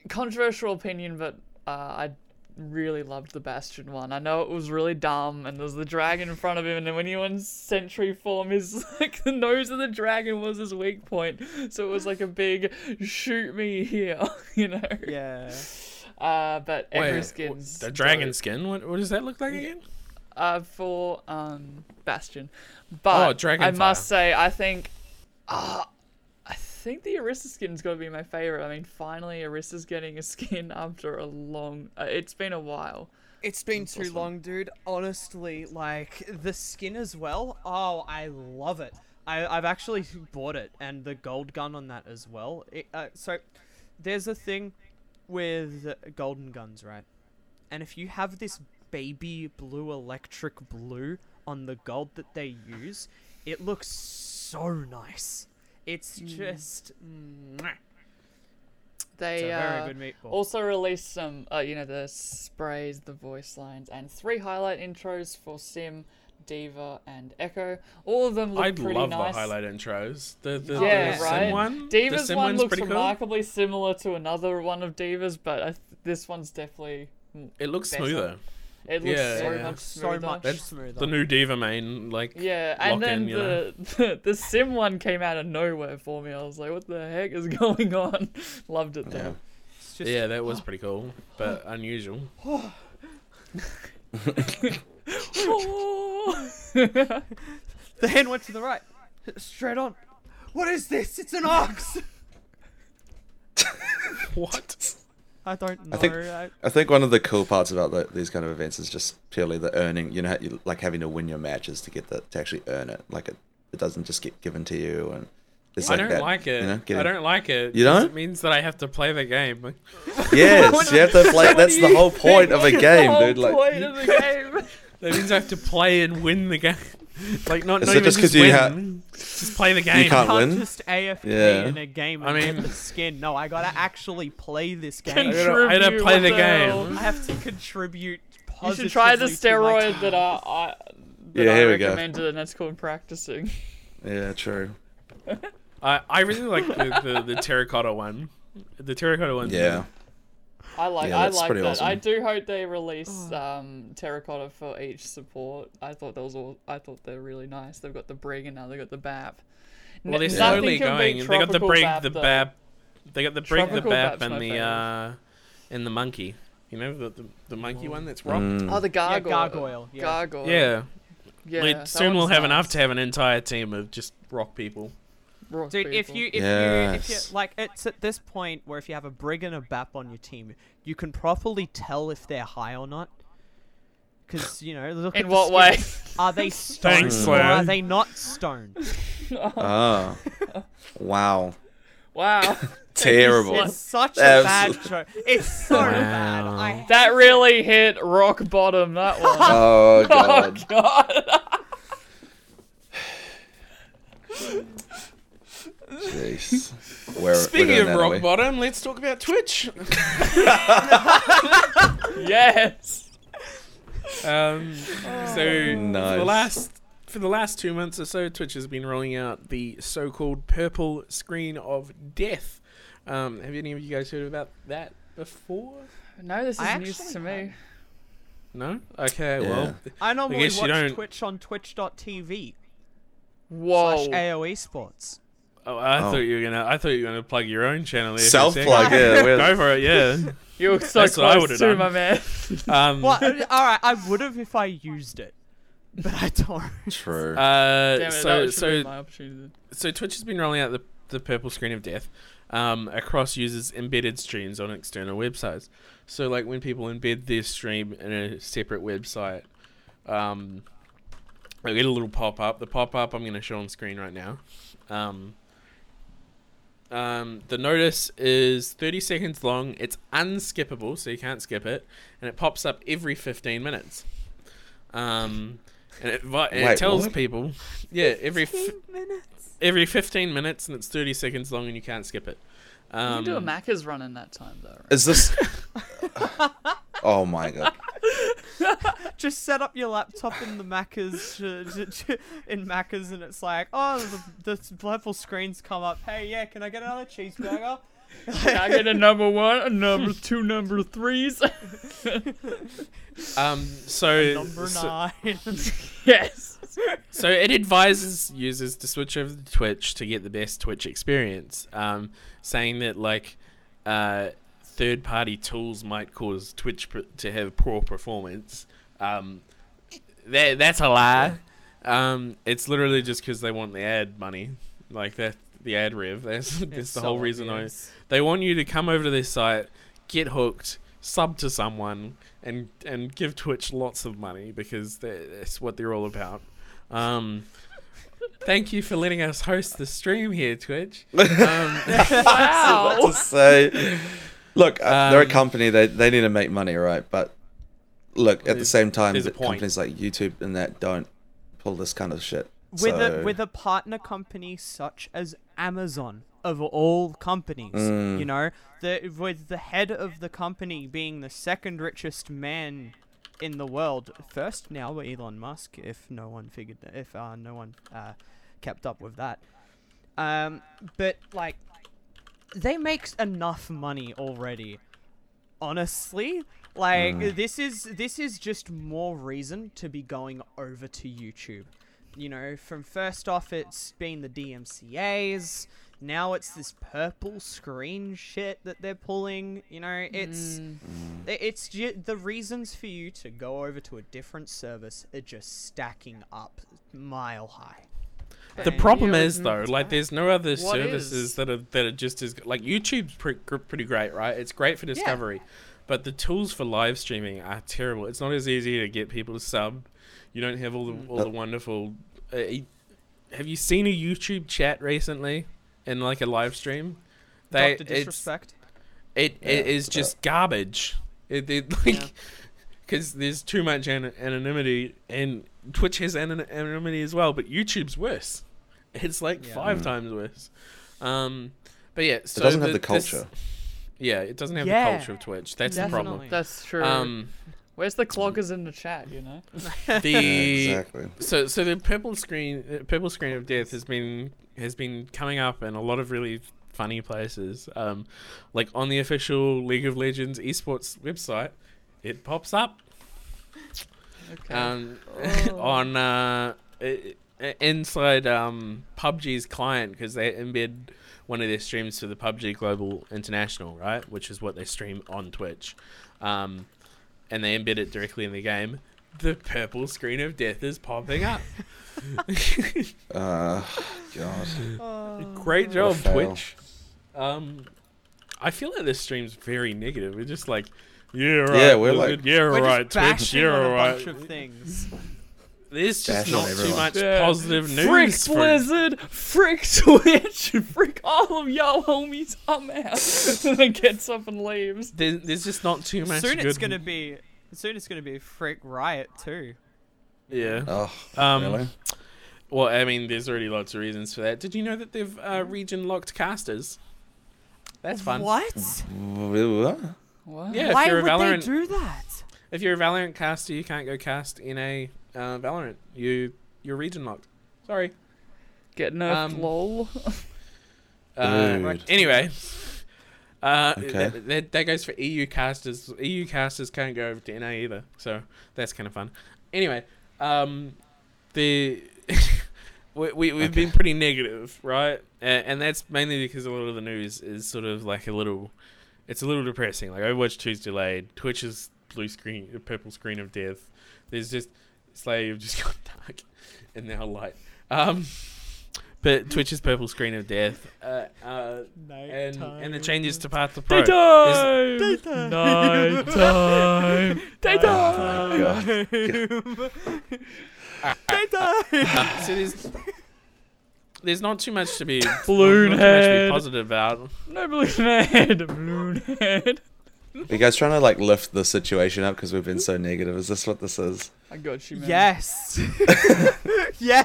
Speaker 2: controversial opinion, but uh, I really loved the Bastion one. I know it was really dumb, and there's the dragon in front of him, and then when he went sentry form, his like the nose of the dragon was his weak point, so it was like a big shoot me here, you know.
Speaker 3: yeah.
Speaker 2: Uh, but every
Speaker 1: w-
Speaker 2: skin's
Speaker 1: the dragon
Speaker 2: dope.
Speaker 1: skin. What what does that look like again?
Speaker 2: uh, for um Bastion. But
Speaker 1: Oh, Dragonfire.
Speaker 2: I must say, I think, uh, I think the Arista skin's got to be my favorite. I mean, finally, Arista's getting a skin after a long. Uh, it's been a while.
Speaker 3: It's been too
Speaker 2: awesome.
Speaker 3: long, dude. Honestly, like the skin as well. Oh, I love it. I, I've actually bought it, and the gold gun on that as well. It, uh, so, there's a thing with golden guns, right? And if you have this baby blue electric blue on the gold that they use, it looks so nice. It's just. mwah.
Speaker 2: They
Speaker 3: It's a very
Speaker 2: uh,
Speaker 3: good meatball.
Speaker 2: also released some, uh, you know, the sprays, the voice lines, and three highlight intros for Sim, D.Va, and Echo. All of them look
Speaker 1: I
Speaker 2: pretty
Speaker 1: love
Speaker 2: nice.
Speaker 1: the highlight intros. The, the,
Speaker 2: Yeah,
Speaker 1: the Sim
Speaker 2: right.
Speaker 1: one. the
Speaker 2: D.Va's
Speaker 1: Sim
Speaker 2: one looks
Speaker 1: pretty cool.
Speaker 2: remarkably similar to another one of D.Va's, but I th- this one's definitely.
Speaker 1: It looks
Speaker 2: better.
Speaker 1: smoother.
Speaker 2: It looks
Speaker 1: Yeah,
Speaker 2: so
Speaker 1: yeah.
Speaker 2: much
Speaker 3: so much
Speaker 1: That's
Speaker 3: smoother.
Speaker 1: The new D.Va main, like
Speaker 2: Yeah, and then
Speaker 1: in, you know.
Speaker 2: the, the the sim one came out of nowhere for me. I was like, "What the heck is going on?" Loved it though.
Speaker 3: It's just
Speaker 1: yeah, that was oh. pretty cool, but unusual.
Speaker 3: The hand went to the right. Straight on. What is this? It's an ox!
Speaker 1: What?
Speaker 3: I don't know.
Speaker 4: I think-
Speaker 3: I-
Speaker 4: I think one of the cool parts about the, these kind of events is just purely the earning. You know, you, like having to win your matches to get the to actually earn it. Like it, it doesn't just get given to you, and it's
Speaker 1: I
Speaker 4: like
Speaker 1: don't
Speaker 4: that,
Speaker 1: like it.
Speaker 4: You know,
Speaker 1: I don't like it.
Speaker 4: You don't?
Speaker 1: It means that I have to play the game.
Speaker 4: Yes, you have to play. That's the whole point of a game, dude.
Speaker 2: The
Speaker 4: Like,
Speaker 2: whole point of the game.
Speaker 1: That means I have to play and win the game. Like not,
Speaker 4: Is
Speaker 1: not
Speaker 4: it
Speaker 1: even
Speaker 4: just 'cause
Speaker 1: just
Speaker 4: you
Speaker 1: win.
Speaker 4: ha-
Speaker 1: just play the game.
Speaker 4: can't
Speaker 3: can't
Speaker 4: win?
Speaker 3: just AFK
Speaker 4: Yeah.
Speaker 3: in a game
Speaker 1: I mean-
Speaker 3: get the skin. No, I gotta actually play this game.
Speaker 1: I gotta, I gotta play
Speaker 2: what
Speaker 1: the
Speaker 2: the hell?
Speaker 1: game.
Speaker 3: I have to contribute
Speaker 2: You should try the steroid that I, I uh, that
Speaker 4: Yeah,
Speaker 2: I
Speaker 4: here we go.
Speaker 2: recommended, and that's called practicing.
Speaker 4: yeah, true.
Speaker 1: I, I really like the, the, the terracotta one. The terracotta one.
Speaker 4: Yeah,
Speaker 2: I like
Speaker 4: Yeah,
Speaker 2: I like
Speaker 4: pretty
Speaker 2: that. I do hope they release um, terracotta for each support. I thought that was all. I thought they're really nice. They've got the brig and now they've got the BAP.
Speaker 1: Well, they're
Speaker 2: N-
Speaker 1: slowly going.
Speaker 2: beat
Speaker 1: They got the brig,
Speaker 2: BAP,
Speaker 1: the
Speaker 2: though.
Speaker 1: bap. They got the brig, the
Speaker 2: Tropical
Speaker 1: bap, and the uh, and the monkey. You know the the, the monkey one that's rock.
Speaker 4: Mm.
Speaker 2: Oh, the
Speaker 3: Yeah,
Speaker 2: gargoyle.
Speaker 3: gargoyle. Yeah.
Speaker 2: Gargoyle.
Speaker 1: Yeah.
Speaker 2: Yeah.
Speaker 1: Like, soon we'll
Speaker 2: one's
Speaker 1: have enough to have an entire team of just rock people.
Speaker 2: Rock
Speaker 3: Dude, if
Speaker 2: people.
Speaker 3: you if you if
Speaker 4: Yes.
Speaker 3: you like, it's at this point where if you have a brig and a bap on your team, you can properly tell if they're high or not. Because you know, look
Speaker 2: In
Speaker 3: at
Speaker 2: what
Speaker 3: skin.
Speaker 2: way?
Speaker 3: Are they stoned
Speaker 1: Thanks,
Speaker 3: or are they not stoned?
Speaker 4: Ah, wow,
Speaker 2: wow.
Speaker 4: terrible.
Speaker 3: It's such a
Speaker 4: Abs-
Speaker 3: bad joke. It's so bad. I
Speaker 2: That really hit rock bottom. That one.
Speaker 4: Oh
Speaker 2: oh
Speaker 4: god.
Speaker 2: God.
Speaker 4: Jeez. Where, we're
Speaker 1: Speaking
Speaker 4: doing
Speaker 1: of
Speaker 4: that,
Speaker 1: rock
Speaker 4: we?
Speaker 1: bottom, let's talk about Twitch.
Speaker 2: yes.
Speaker 1: Um, so for the last for the last two months or so, Twitch has been rolling out the so-called purple screen of death. Um, have any of you guys heard about that before?
Speaker 2: No, this is
Speaker 3: I
Speaker 2: news to me.
Speaker 1: No. Okay. Well,
Speaker 3: I normally
Speaker 1: guess you
Speaker 3: watch
Speaker 1: don't-
Speaker 3: Twitch on twitch.tv
Speaker 2: Whoa.
Speaker 3: slash AOE Sports.
Speaker 1: Oh, I
Speaker 4: Oh.
Speaker 1: thought you were gonna. I thought you were gonna plug your own channel. There
Speaker 4: Self plug, yeah.
Speaker 1: Go for it. Yeah.
Speaker 2: You were so
Speaker 1: That's what I
Speaker 2: close
Speaker 1: would've
Speaker 2: to
Speaker 1: done.
Speaker 2: my man.
Speaker 1: Um,
Speaker 3: Well, all right, I would have if I used it, but I don't.
Speaker 4: True.
Speaker 1: Uh,
Speaker 2: Damn it,
Speaker 1: so
Speaker 2: that should be
Speaker 1: so
Speaker 2: my opportunity.
Speaker 1: so Twitch has been rolling out the the purple screen of death um, across users' embedded streams on external websites. So like when people embed their stream in a separate website, um, they get a little pop up. The pop up I'm going to show on screen right now. Um, um, the notice is 30 seconds long. It's unskippable, so you can't skip it, and it pops up every 15 minutes. Um, and it, vi- and it tells
Speaker 4: what?
Speaker 1: people, yeah, every f-
Speaker 3: minutes.
Speaker 1: every 15 minutes, and it's 30 seconds long, and you can't skip it.
Speaker 2: You
Speaker 1: Um,
Speaker 2: can do a Macca's run in that time, though. Right?
Speaker 4: Is this? oh my god.
Speaker 3: Just set up your laptop in the Macca's uh, in Macca's, and it's like, oh, the, the purple screens come up. Hey, yeah, can I get another cheeseburger?
Speaker 2: Can I get a number one, a number two, number threes?
Speaker 1: Um, so,
Speaker 3: Number
Speaker 1: so,
Speaker 3: nine.
Speaker 2: yes.
Speaker 1: so it advises users to switch over to Twitch to get the best Twitch experience. Um, saying that like uh, third-party tools might cause Twitch pr- to have poor performance. Um, that that's a lie. Um, it's literally just because they want the ad money. Like that. the ad rev. That's, that's the
Speaker 3: so
Speaker 1: whole reason I. They want you to come over to their site, get hooked, sub to someone, and and give Twitch lots of money because that's what they're all about. Um, thank you for letting us host the stream here, Twitch. Um,
Speaker 2: Wow.
Speaker 4: to say. Look, uh, they're a
Speaker 1: Um,
Speaker 4: company. They they need to make money, right? But look, at the same time, the companies like YouTube and that don't pull this kind of shit.
Speaker 3: with
Speaker 4: so,
Speaker 3: a with a partner company such as Amazon of all companies,
Speaker 4: Mm.
Speaker 3: you know, the with the head of the company being the second richest man in the world, first now by Elon Musk, if no one figured that, if uh, no one uh, kept up with that. Um, but like, they make enough money already. Honestly, like
Speaker 4: Mm.
Speaker 3: this is this is just more reason to be going over to YouTube. You know, from first off, it's been the DMCA's. Now it's this purple screen shit that they're pulling. You know, it's
Speaker 2: Mm.
Speaker 3: it's ju- the reasons for you to go over to a different service are just stacking up mile high.
Speaker 1: The
Speaker 3: And-
Speaker 1: problem is
Speaker 2: mm,
Speaker 1: though, like there's no other
Speaker 2: What
Speaker 1: services
Speaker 2: is?
Speaker 1: that are that are just as like YouTube's pre- pretty great, right? It's great for discovery, but the tools for live streaming are terrible. It's not as easy to get people to sub. You don't have all the all the wonderful. Uh, have you seen a YouTube chat recently in like a live stream? They
Speaker 3: Dr.
Speaker 1: it's
Speaker 3: Disrespect.
Speaker 1: it,
Speaker 4: Yeah,
Speaker 1: it is just garbage. It, it like because there's too much an- anonymity, and Twitch has an- anonymity as well, but YouTube's worse. It's like
Speaker 3: Yeah.
Speaker 1: five
Speaker 4: Mm.
Speaker 1: times worse. Um, but yeah, so
Speaker 4: it doesn't have
Speaker 1: the-
Speaker 4: the
Speaker 1: this-
Speaker 4: culture.
Speaker 1: yeah, it doesn't have
Speaker 3: Yeah.
Speaker 1: the culture of Twitch. That's the problem.
Speaker 2: That's true.
Speaker 1: Um,
Speaker 2: Where's the cloggers in the chat? You know.
Speaker 1: the
Speaker 4: Yeah, exactly.
Speaker 1: so so the purple screen uh, purple screen of death has been has been coming up in a lot of really funny places um like on the official league of legends esports website it pops up
Speaker 2: Okay.
Speaker 1: um
Speaker 2: Oh.
Speaker 1: on uh inside um PUBG's client because they embed one of their streams to the PUBG Global Invitational, right? Which is what they stream on Twitch. Um and they embed it directly in the game. The purple screen of death is popping up.
Speaker 4: Uh, God.
Speaker 1: Great job. Twitch. Um, I feel like this stream's very negative. We're just like, yeah, right.
Speaker 4: Yeah, we're
Speaker 1: Blizzard,
Speaker 4: like-
Speaker 1: yeah,
Speaker 3: We're
Speaker 1: right.
Speaker 3: just
Speaker 1: Twitch,
Speaker 3: bashing
Speaker 1: yeah,
Speaker 3: on a
Speaker 1: right.
Speaker 3: bunch of things.
Speaker 1: There's just
Speaker 4: Bashing
Speaker 1: not too much
Speaker 2: Yeah.
Speaker 1: positive news.
Speaker 2: Frick
Speaker 1: for-
Speaker 2: Blizzard, frick Twitch, frick all of y'all homies. I'm out. and then gets up and leaves.
Speaker 1: There, there's just not too much.
Speaker 3: Soon
Speaker 1: good...
Speaker 3: it's gonna be. Soon it's gonna be a freak Riot too.
Speaker 1: Yeah.
Speaker 4: Oh,
Speaker 1: Um,
Speaker 4: really?
Speaker 1: Well, I mean, there's already lots of reasons for that. Did you know that they've uh, region locked casters? That's fun.
Speaker 3: What?
Speaker 4: What?
Speaker 2: What?
Speaker 1: Yeah, if
Speaker 3: Why
Speaker 1: you're a
Speaker 3: would
Speaker 1: Valorant,
Speaker 3: they do that?
Speaker 1: if you're a Valorant caster, you can't go cast in a uh, Valorant. You you're region locked. Sorry.
Speaker 2: Get nerfed,
Speaker 1: Um,
Speaker 2: lol.
Speaker 1: Uh,
Speaker 4: Dude.
Speaker 1: anyway, uh,
Speaker 4: Okay.
Speaker 1: that, that, that goes for EU casters. EU casters can't go over to NA either, so that's kind of fun. Anyway, um, the we, we we've been pretty negative, right? And, and that's mainly because a lot of the news is sort of like a little, it's a little depressing. Like Overwatch 2's delayed, Twitch's blue screen, purple screen of death. There's just Slave just got dark and now light. Um, but Twitch's purple screen of death, uh, uh, and and the changes to Path to Pro. is-
Speaker 2: Daytime! Nighttime! Daytime!
Speaker 1: Uh, so there's there's not too much to be
Speaker 2: Balloon
Speaker 1: not, not too much to be
Speaker 2: head.
Speaker 1: positive about.
Speaker 2: No balloon head! Balloon head!
Speaker 4: Are you guys trying to like lift the situation up because we've been so negative? Is this what this is?
Speaker 2: I got you, man.
Speaker 3: Yes. yeah.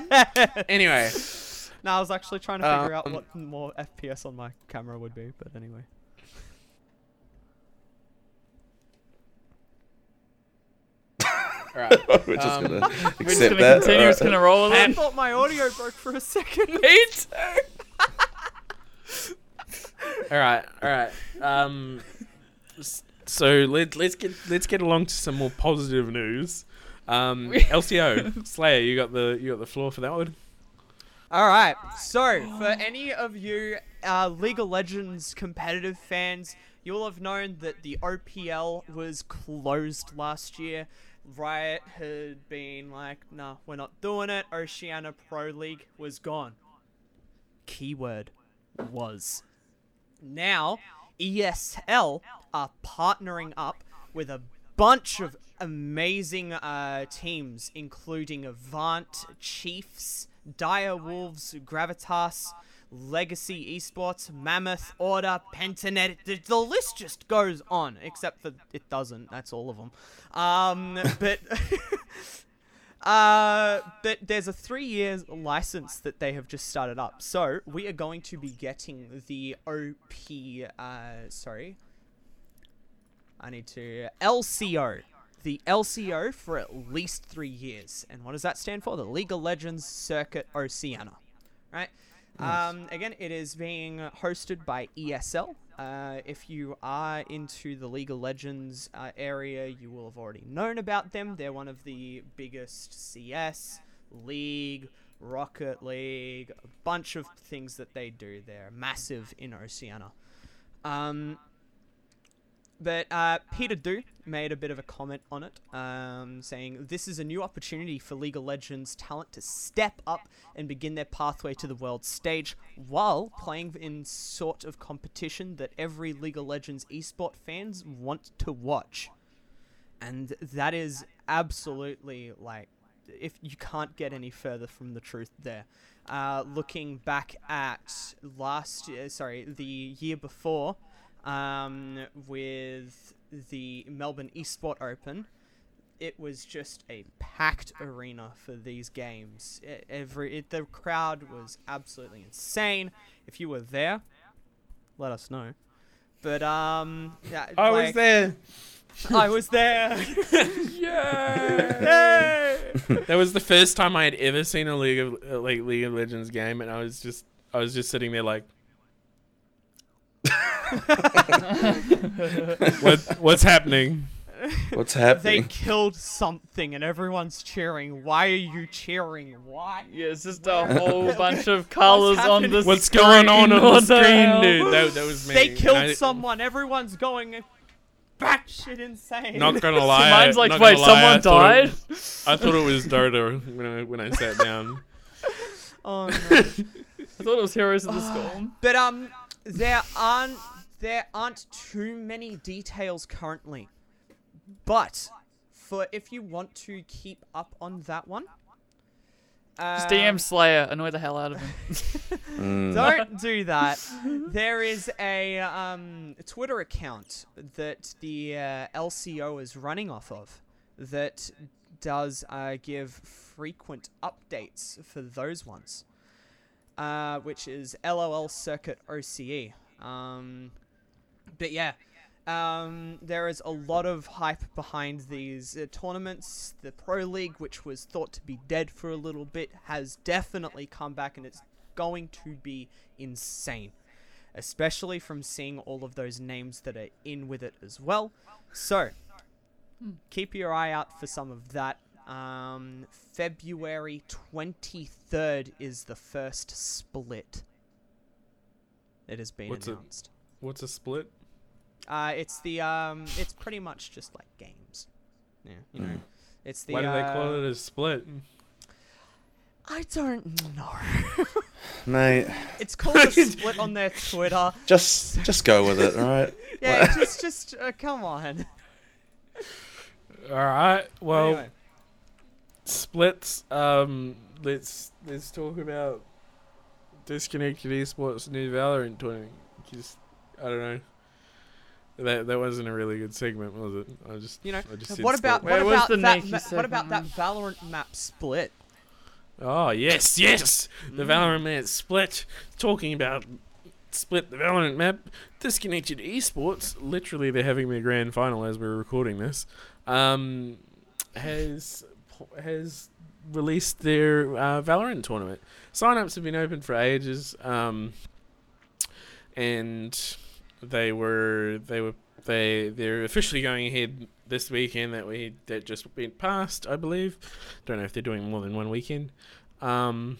Speaker 1: Anyway,
Speaker 3: No, I was actually trying to figure out
Speaker 1: Um,
Speaker 3: what more FPS on my camera would be, but anyway.
Speaker 1: all right.
Speaker 4: We're just
Speaker 1: Um,
Speaker 4: gonna
Speaker 2: We're just
Speaker 4: accept
Speaker 2: gonna
Speaker 4: that.
Speaker 2: continue, we're just gonna roll with
Speaker 3: I thought my audio broke for a second.
Speaker 2: Me too!
Speaker 1: All right, all right. Um, so let let's get let's get along to some more positive news. Um, LCO Slayer, you got the you got the floor for that one.
Speaker 3: All right. So, for any of you uh, League of Legends competitive fans, you'll have known that the OPL was closed last year. Riot had been like, nah, we're not doing it. Oceania Pro League was gone. Keyword was. Now, ESL are partnering up with a bunch of amazing uh, teams, including Avant, Chiefs, Dire Wolves, Gravitas, Legacy Esports, Mammoth, Order, Pentanet. The, the list just goes on, except for it doesn't. That's all of them. Um, but. Uh, but there's a three year license that they have just started up. So we are going to be getting the OP. Uh, sorry, I need to LCO. The LCO for at least three years. And what does that stand for? The League of Legends Circuit Oceania. Right? Um, again, it is being hosted by ESL. Uh, if you are into the League of Legends uh, area, you will have already known about them. They're one of the biggest CS, League, Rocket League, a bunch of things that they do. They're massive in Oceania. Um, but uh, Peter Do made a bit of a comment on it, um, saying this is a new opportunity for League of Legends talent to step up and begin their pathway to the world stage while playing in sort of competition that every League of Legends esport fans want to watch. And that is absolutely like if you can't get any further from the truth there. Uh, looking back at last year, sorry, the year before, um, with the Melbourne Esport Open, it was just a packed arena for these games. E- every it, the crowd was absolutely insane. If you were there, let us know. But um, yeah,
Speaker 1: I was there.
Speaker 3: I was there.
Speaker 1: Yeah. that was the first time I had ever seen a League of like League of Legends game, and I was just I was just sitting there like, what what's happening?
Speaker 4: What's happening?
Speaker 3: they killed something, and everyone's cheering. Why are you cheering? Why?
Speaker 2: Yeah, it's just a whole bunch of colors on the
Speaker 3: happening?
Speaker 1: What's
Speaker 2: screen.
Speaker 1: going on on the screen, dude? That, that was me.
Speaker 3: They killed
Speaker 1: I-
Speaker 3: someone. Everyone's going batshit insane.
Speaker 1: Not gonna lie.
Speaker 2: Mine's like,
Speaker 1: not
Speaker 2: wait,
Speaker 1: gonna I
Speaker 2: someone
Speaker 1: thought
Speaker 2: died?
Speaker 1: it- I thought it was Dota when I, when I sat down.
Speaker 3: Oh, no.
Speaker 2: I thought it was Heroes of the Storm.
Speaker 3: But um, there aren't there aren't too many details currently. But for if you want to keep up on that one,
Speaker 2: Just
Speaker 3: uh,
Speaker 2: DM Slayer, annoy the hell out of him.
Speaker 4: Mm.
Speaker 3: Don't do that. There is a um, Twitter account that the uh, LCO is running off of that does uh, give frequent updates for those ones, uh, which is LOL Circuit OCE. Um, but yeah. Um, there is a lot of hype behind these uh, tournaments. The Pro League, which was thought to be dead for a little bit, has definitely come back and it's going to be insane. Especially from seeing all of those names that are in with it as well. So, keep your eye out for some of that. Um, February 23rd is the first split. It has been
Speaker 1: What's
Speaker 3: announced.
Speaker 1: What's a split?
Speaker 3: Uh, it's the um, it's pretty much just like games. Yeah, you know,
Speaker 4: Mm.
Speaker 3: it's the.
Speaker 1: Why do they call
Speaker 3: uh,
Speaker 1: it a split?
Speaker 3: I don't know.
Speaker 4: Mate,
Speaker 3: It's called a split on their Twitter.
Speaker 4: just just go with it, alright?
Speaker 3: Yeah, just just uh, come on.
Speaker 1: All right. Well,
Speaker 3: Anyway,
Speaker 1: splits. Um, let's let's talk about disconnected esports new Valorant tournament. Just I don't know. That that wasn't a really good segment, was it? I just
Speaker 3: you know,
Speaker 1: I just
Speaker 3: what about what about
Speaker 2: the
Speaker 3: that?
Speaker 2: Nike
Speaker 3: Ma- what about that? Valorant map split?
Speaker 1: Oh yes, yes. The
Speaker 3: Mm.
Speaker 1: Valorant map split. Talking about split the Valorant map. Disconnected esports. Literally, they're having their grand final as we're recording this. Um, has has released their uh, Valorant tournament. Sign-ups have been open for ages. Um, and they were they were they they're officially going ahead this weekend that we that just went past, I believe. Don't know if they're doing more than one weekend. Um,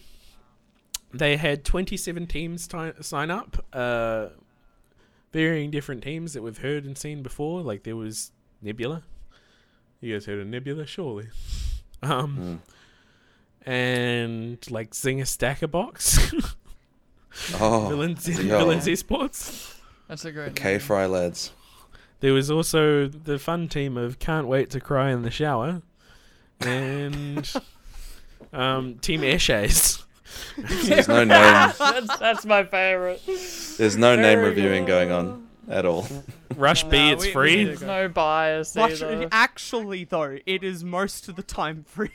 Speaker 1: they had 27 teams ti sign up, uh, varying different teams that we've heard and seen before. Like there was Nebula. You guys heard of Nebula, surely. Um,
Speaker 4: Mm.
Speaker 1: and like Zinger Stacker Box.
Speaker 4: Oh,
Speaker 1: Villains. Villains Esports.
Speaker 2: That's a great.
Speaker 4: K. Fry lads.
Speaker 1: There was also the fun team of Can't Wait to Cry in the Shower and um, Team Airshades.
Speaker 4: There's no name.
Speaker 2: that's that's my favorite.
Speaker 4: There's no name reviewing
Speaker 2: good.
Speaker 4: going on at all.
Speaker 1: Rush B,
Speaker 3: Nah,
Speaker 1: it's
Speaker 3: we- we
Speaker 1: free.
Speaker 3: need
Speaker 2: There's no bias
Speaker 3: Rush-
Speaker 2: either.
Speaker 3: actually, though, it is most of the time free.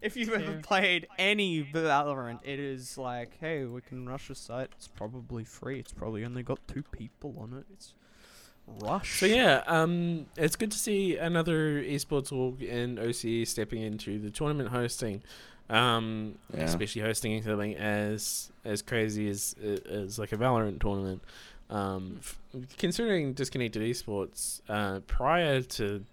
Speaker 3: If you've ever
Speaker 2: Yeah.
Speaker 3: played any Valorant, it is like, hey, we can rush a site. It's probably free. It's probably only got two people on it. It's rush.
Speaker 1: So yeah, um, it's good to see another esports org in OCE stepping into the tournament hosting, um,
Speaker 4: Yeah.
Speaker 1: especially hosting something as as crazy as as like a Valorant tournament. Um, f- considering disconnected esports, uh, prior to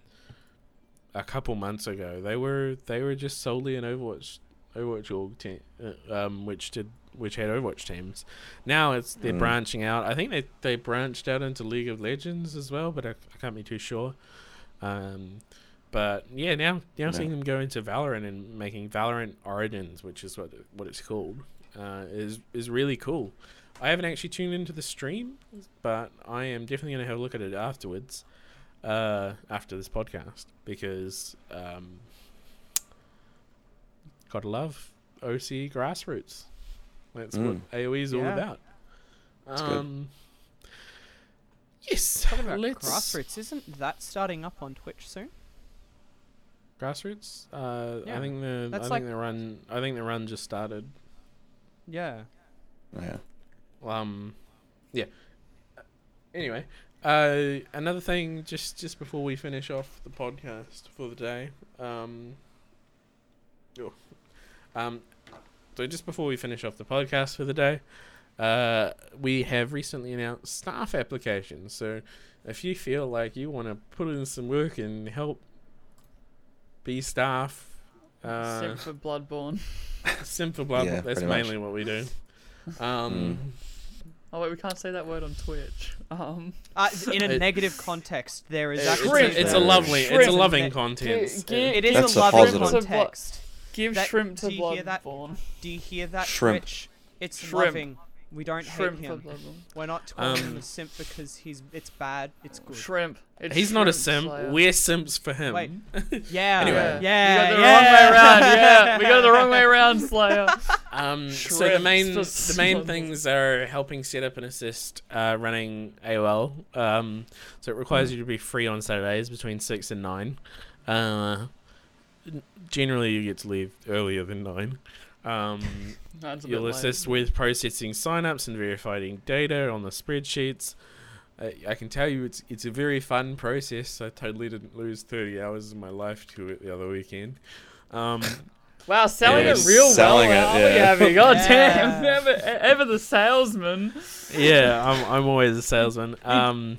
Speaker 1: a couple months ago, they were they were just solely an Overwatch Overwatch org team, uh, um, which did which had Overwatch teams. Now it's they're
Speaker 4: Mm.
Speaker 1: branching out. I think they they branched out into League of Legends as well, but I, I can't be too sure. Um, but yeah, now now
Speaker 4: Yeah.
Speaker 1: seeing them go into Valorant and making Valorant Origins, which is what what it's called, uh, is is really cool. I haven't actually tuned into the stream, but I am definitely going to have a look at it afterwards, uh, after this podcast, because um, gotta love OC grassroots. That's
Speaker 4: Mm.
Speaker 1: what AOE is all about.
Speaker 4: That's good.
Speaker 1: Um, yes,
Speaker 3: Talking about
Speaker 1: let's
Speaker 3: Grassroots, isn't that starting up on Twitch soon?
Speaker 1: grassroots. Uh, I think the I think
Speaker 3: like-
Speaker 1: the run I think the run just started.
Speaker 3: Yeah.
Speaker 4: Yeah.
Speaker 1: Um, yeah. Anyway, uh, another thing, just just before we finish off the podcast for the day, um, oh, um, so just before we finish off the podcast for the day, uh, we have recently announced staff applications. So, if you feel like you want to put in some work and help be staff, uh,
Speaker 2: Except for Bloodborne.
Speaker 1: Sim for Blood,
Speaker 4: Yeah,
Speaker 1: that's
Speaker 4: pretty much.
Speaker 1: mainly what we do. Um,
Speaker 2: Oh wait, we can't say that word on Twitch. Um,
Speaker 3: Uh, in a
Speaker 1: It-
Speaker 3: negative context, there is
Speaker 1: It's,
Speaker 3: actually.
Speaker 1: it's, it's a
Speaker 4: Shrimp.
Speaker 1: lovely, it's a loving
Speaker 3: Gi-
Speaker 1: content.
Speaker 2: gi-
Speaker 3: It is
Speaker 4: That's
Speaker 3: a
Speaker 4: a
Speaker 3: loving
Speaker 4: positive.
Speaker 3: context.
Speaker 2: give
Speaker 3: That-
Speaker 2: shrimp to
Speaker 3: do you hear that?
Speaker 2: Bloodborne.
Speaker 3: Do you hear that,
Speaker 4: Shrimp.
Speaker 3: Twitch? It's
Speaker 2: Shrimp.
Speaker 3: loving. We don't
Speaker 2: Shrimp
Speaker 3: hate him.
Speaker 2: Bloodborne.
Speaker 3: We're not calling him
Speaker 1: Um,
Speaker 3: a simp because he's. It's bad. It's good.
Speaker 2: Shrimp. It's
Speaker 1: He's not a
Speaker 2: shrimp
Speaker 1: simp.
Speaker 2: slayer.
Speaker 1: We're simps for him.
Speaker 3: Wait. Yeah.
Speaker 1: Anyway.
Speaker 3: Yeah.
Speaker 2: we got the
Speaker 3: yeah.
Speaker 2: wrong way around. Yeah, we got the wrong way around, Slayer.
Speaker 1: Um, so the
Speaker 2: Shrimps
Speaker 1: main
Speaker 2: for
Speaker 1: the main
Speaker 2: simp.
Speaker 1: things are helping set up and assist uh, running AOL. Um, so it requires you to be free on Saturdays between six and nine. Uh, n- generally, you get to leave earlier than nine. Um, You'll
Speaker 2: bit late.
Speaker 1: assist with processing signups and verifying data on the spreadsheets. Uh, I can tell you it's it's a very fun process. I totally didn't lose 30 hours of my life to it the other weekend. Um,
Speaker 2: Wow, selling
Speaker 1: Yeah,
Speaker 2: it real
Speaker 4: selling
Speaker 2: well.
Speaker 4: it,
Speaker 2: aren't
Speaker 4: yeah.
Speaker 2: Abby? God
Speaker 3: Yeah.
Speaker 2: damn, ever, ever the salesman.
Speaker 1: yeah, I'm I'm always a salesman. Um,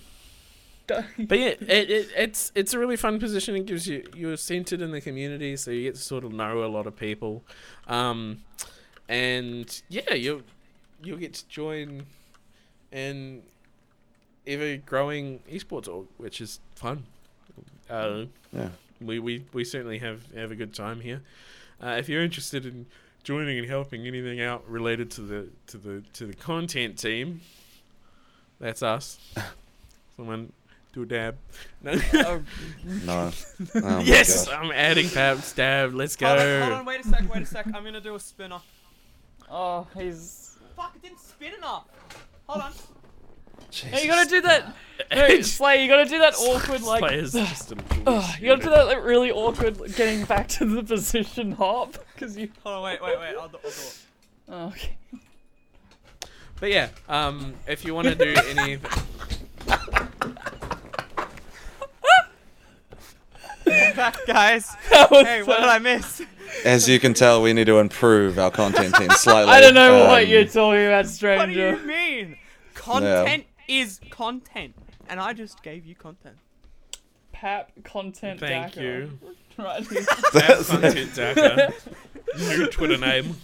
Speaker 1: but yeah, it, it it's it's a really fun position. It gives you you're centered in the community, so you get to sort of know a lot of people. Um, and yeah, you you'll get to join an ever growing esports org, which is fun. Uh,
Speaker 4: Yeah.
Speaker 1: we, we, we certainly have, have a good time here. Uh, if you're interested in joining and helping anything out related to the to the to the content team, that's us. Someone do a dab. No.
Speaker 2: Oh,
Speaker 4: No. Oh
Speaker 1: yes,
Speaker 4: gosh.
Speaker 1: I'm adding Pab's dab. Let's go.
Speaker 3: Hold on, hold on, wait a sec, wait a sec. I'm gonna do a spinner.
Speaker 2: oh, he's.
Speaker 3: Fuck, it didn't spin enough. Hold on.
Speaker 2: Hey, you gotta do that. No, Slay, you gotta do that awkward, like.
Speaker 1: Players just a little
Speaker 2: you gotta do that like, really awkward getting back to the position hop because you.
Speaker 3: Hold on, wait, wait, wait. I'll do, I'll do it.
Speaker 2: Oh, okay.
Speaker 1: But yeah, um, if you want to do any,
Speaker 3: guys.
Speaker 2: That was
Speaker 3: Hey, what did I miss?
Speaker 4: As you can tell, we need to improve our content team slightly.
Speaker 2: I don't know what
Speaker 4: Um,
Speaker 2: you're talking about, stranger.
Speaker 3: What do you mean? Content is content, and I just gave you content.
Speaker 2: Pap content.
Speaker 1: thank
Speaker 2: Daka.
Speaker 1: you.
Speaker 2: Right.
Speaker 1: Pap content Daka. New Twitter name.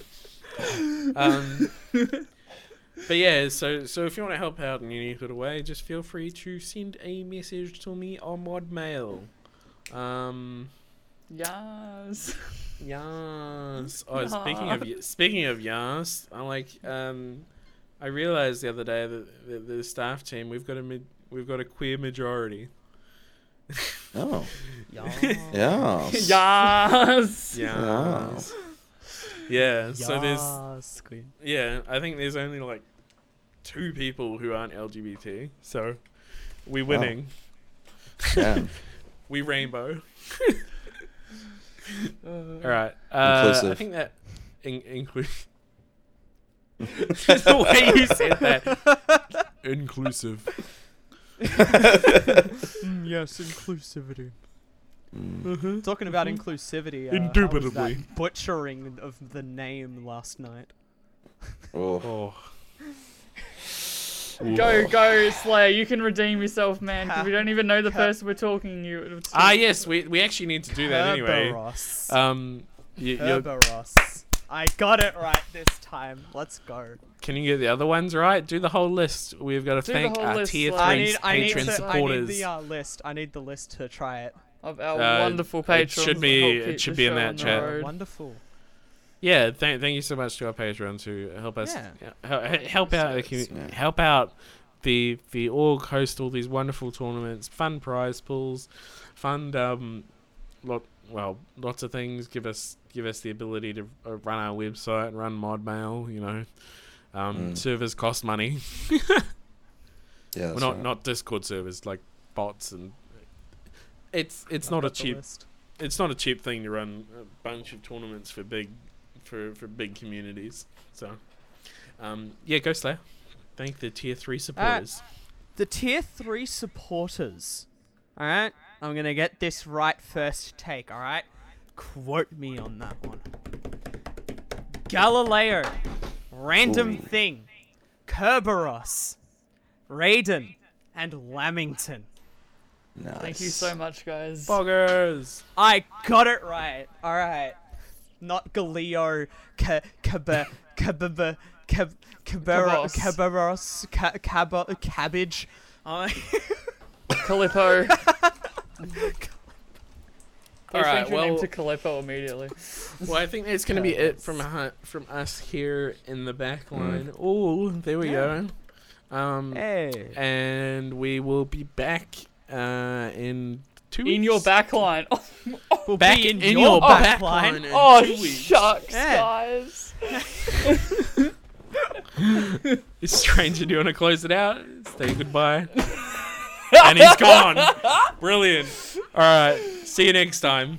Speaker 1: Um, but yeah, so so if you want to help out in any sort of way, just feel free to send a message to me on Modmail. Um,
Speaker 2: yes.
Speaker 1: Yes. Oh, speaking of speaking of yes, I like um, I realized the other day that the, the staff team we've got a mid, we've got a queer majority.
Speaker 4: Oh,
Speaker 3: Yeah.
Speaker 4: yeah.
Speaker 2: yes.
Speaker 1: Yeah. Yeah. So there's
Speaker 3: Yes, queen.
Speaker 1: yeah, I think there's only like two people who aren't LGBT. So we're winning.
Speaker 4: Damn.
Speaker 1: We rainbow.
Speaker 2: Uh,
Speaker 1: All right. Uh, I think that in- include the way you said that. Inclusive.
Speaker 3: Mm, yes, inclusivity.
Speaker 4: Mm.
Speaker 3: Talking about inclusivity, uh,
Speaker 1: Indubitably.
Speaker 3: butchering of the name last night.
Speaker 4: Oh.
Speaker 1: Oh.
Speaker 2: Go, go, Slayer. You can redeem yourself, man. 'cause we don't even know the
Speaker 3: Ca-
Speaker 2: person we're talking. You. it's-
Speaker 1: Ah, yes. We we actually need to do that anyway.
Speaker 3: Kerberos.
Speaker 1: Um, you, you're,
Speaker 3: Kerberos. I got it right this time. Let's go.
Speaker 1: can you get the other ones right? Do the whole list. We've got to
Speaker 2: Do the
Speaker 1: thank
Speaker 2: whole
Speaker 1: our
Speaker 2: list,
Speaker 1: tier
Speaker 2: like-
Speaker 3: I
Speaker 1: three
Speaker 3: need, I need,
Speaker 1: patron
Speaker 3: to, I
Speaker 1: supporters.
Speaker 3: need the uh, list. I need the list to try it.
Speaker 2: of our
Speaker 1: Uh,
Speaker 2: wonderful
Speaker 1: it
Speaker 2: patrons.
Speaker 1: should
Speaker 2: that
Speaker 1: be-
Speaker 2: help
Speaker 1: it
Speaker 2: keep
Speaker 1: should
Speaker 2: the
Speaker 1: be in
Speaker 2: show
Speaker 1: that
Speaker 2: on the
Speaker 1: chat.
Speaker 2: road.
Speaker 3: Wonderful.
Speaker 1: Yeah, thank thank you so much to our patrons who help us
Speaker 3: Yeah.
Speaker 1: hel- help out the commu-
Speaker 4: Yeah.
Speaker 1: help out the the org host all these wonderful tournaments, fun prize pools, fund um lot well lots of things. Give us give us the ability to uh, run our website, and run mod mail. You know, um,
Speaker 4: Mm.
Speaker 1: servers cost money.
Speaker 4: Yeah,
Speaker 1: well, not
Speaker 4: right.
Speaker 1: not Discord servers like bots and. It's it's
Speaker 3: I've
Speaker 1: not a cheap
Speaker 3: list.
Speaker 1: it's not a cheap thing to run a bunch of tournaments for big for for big communities. So um yeah, go Slayer. Thank the tier three supporters.
Speaker 3: The tier three supporters. All right, I'm gonna get this right first take. All right, quote me on that one. Galileo, random
Speaker 4: Ooh.
Speaker 3: thing, Kerberos, Raiden, and Lamington.
Speaker 4: Nice.
Speaker 2: Thank you so much, guys.
Speaker 1: Boggers.
Speaker 3: I got it right. All right, not Galileo, Ka Kaba Kababa Kab Kaberos
Speaker 2: Cabos.
Speaker 3: Kaberos Ca- Cabo Cabbage. Uh,
Speaker 2: Calippo.
Speaker 1: All
Speaker 2: Please
Speaker 1: right,
Speaker 2: change your name to Calippo immediately.
Speaker 1: Well, I think that's going to be it from hu- from us here in the back line. Oh, there we
Speaker 3: Yeah.
Speaker 1: go. Um,
Speaker 3: hey.
Speaker 1: and we will be back uh, in two
Speaker 2: In
Speaker 1: weeks.
Speaker 2: your backline. Oh,
Speaker 3: We'll
Speaker 1: back
Speaker 3: be in,
Speaker 1: in
Speaker 3: your,
Speaker 1: your
Speaker 3: back
Speaker 1: backline
Speaker 3: line.
Speaker 1: in
Speaker 2: oh
Speaker 1: two weeks.
Speaker 2: shucks,
Speaker 3: Yeah.
Speaker 2: guys.
Speaker 1: Is stranger do you want to close it out? Say goodbye. and he's gone. Brilliant. All right. See you next time.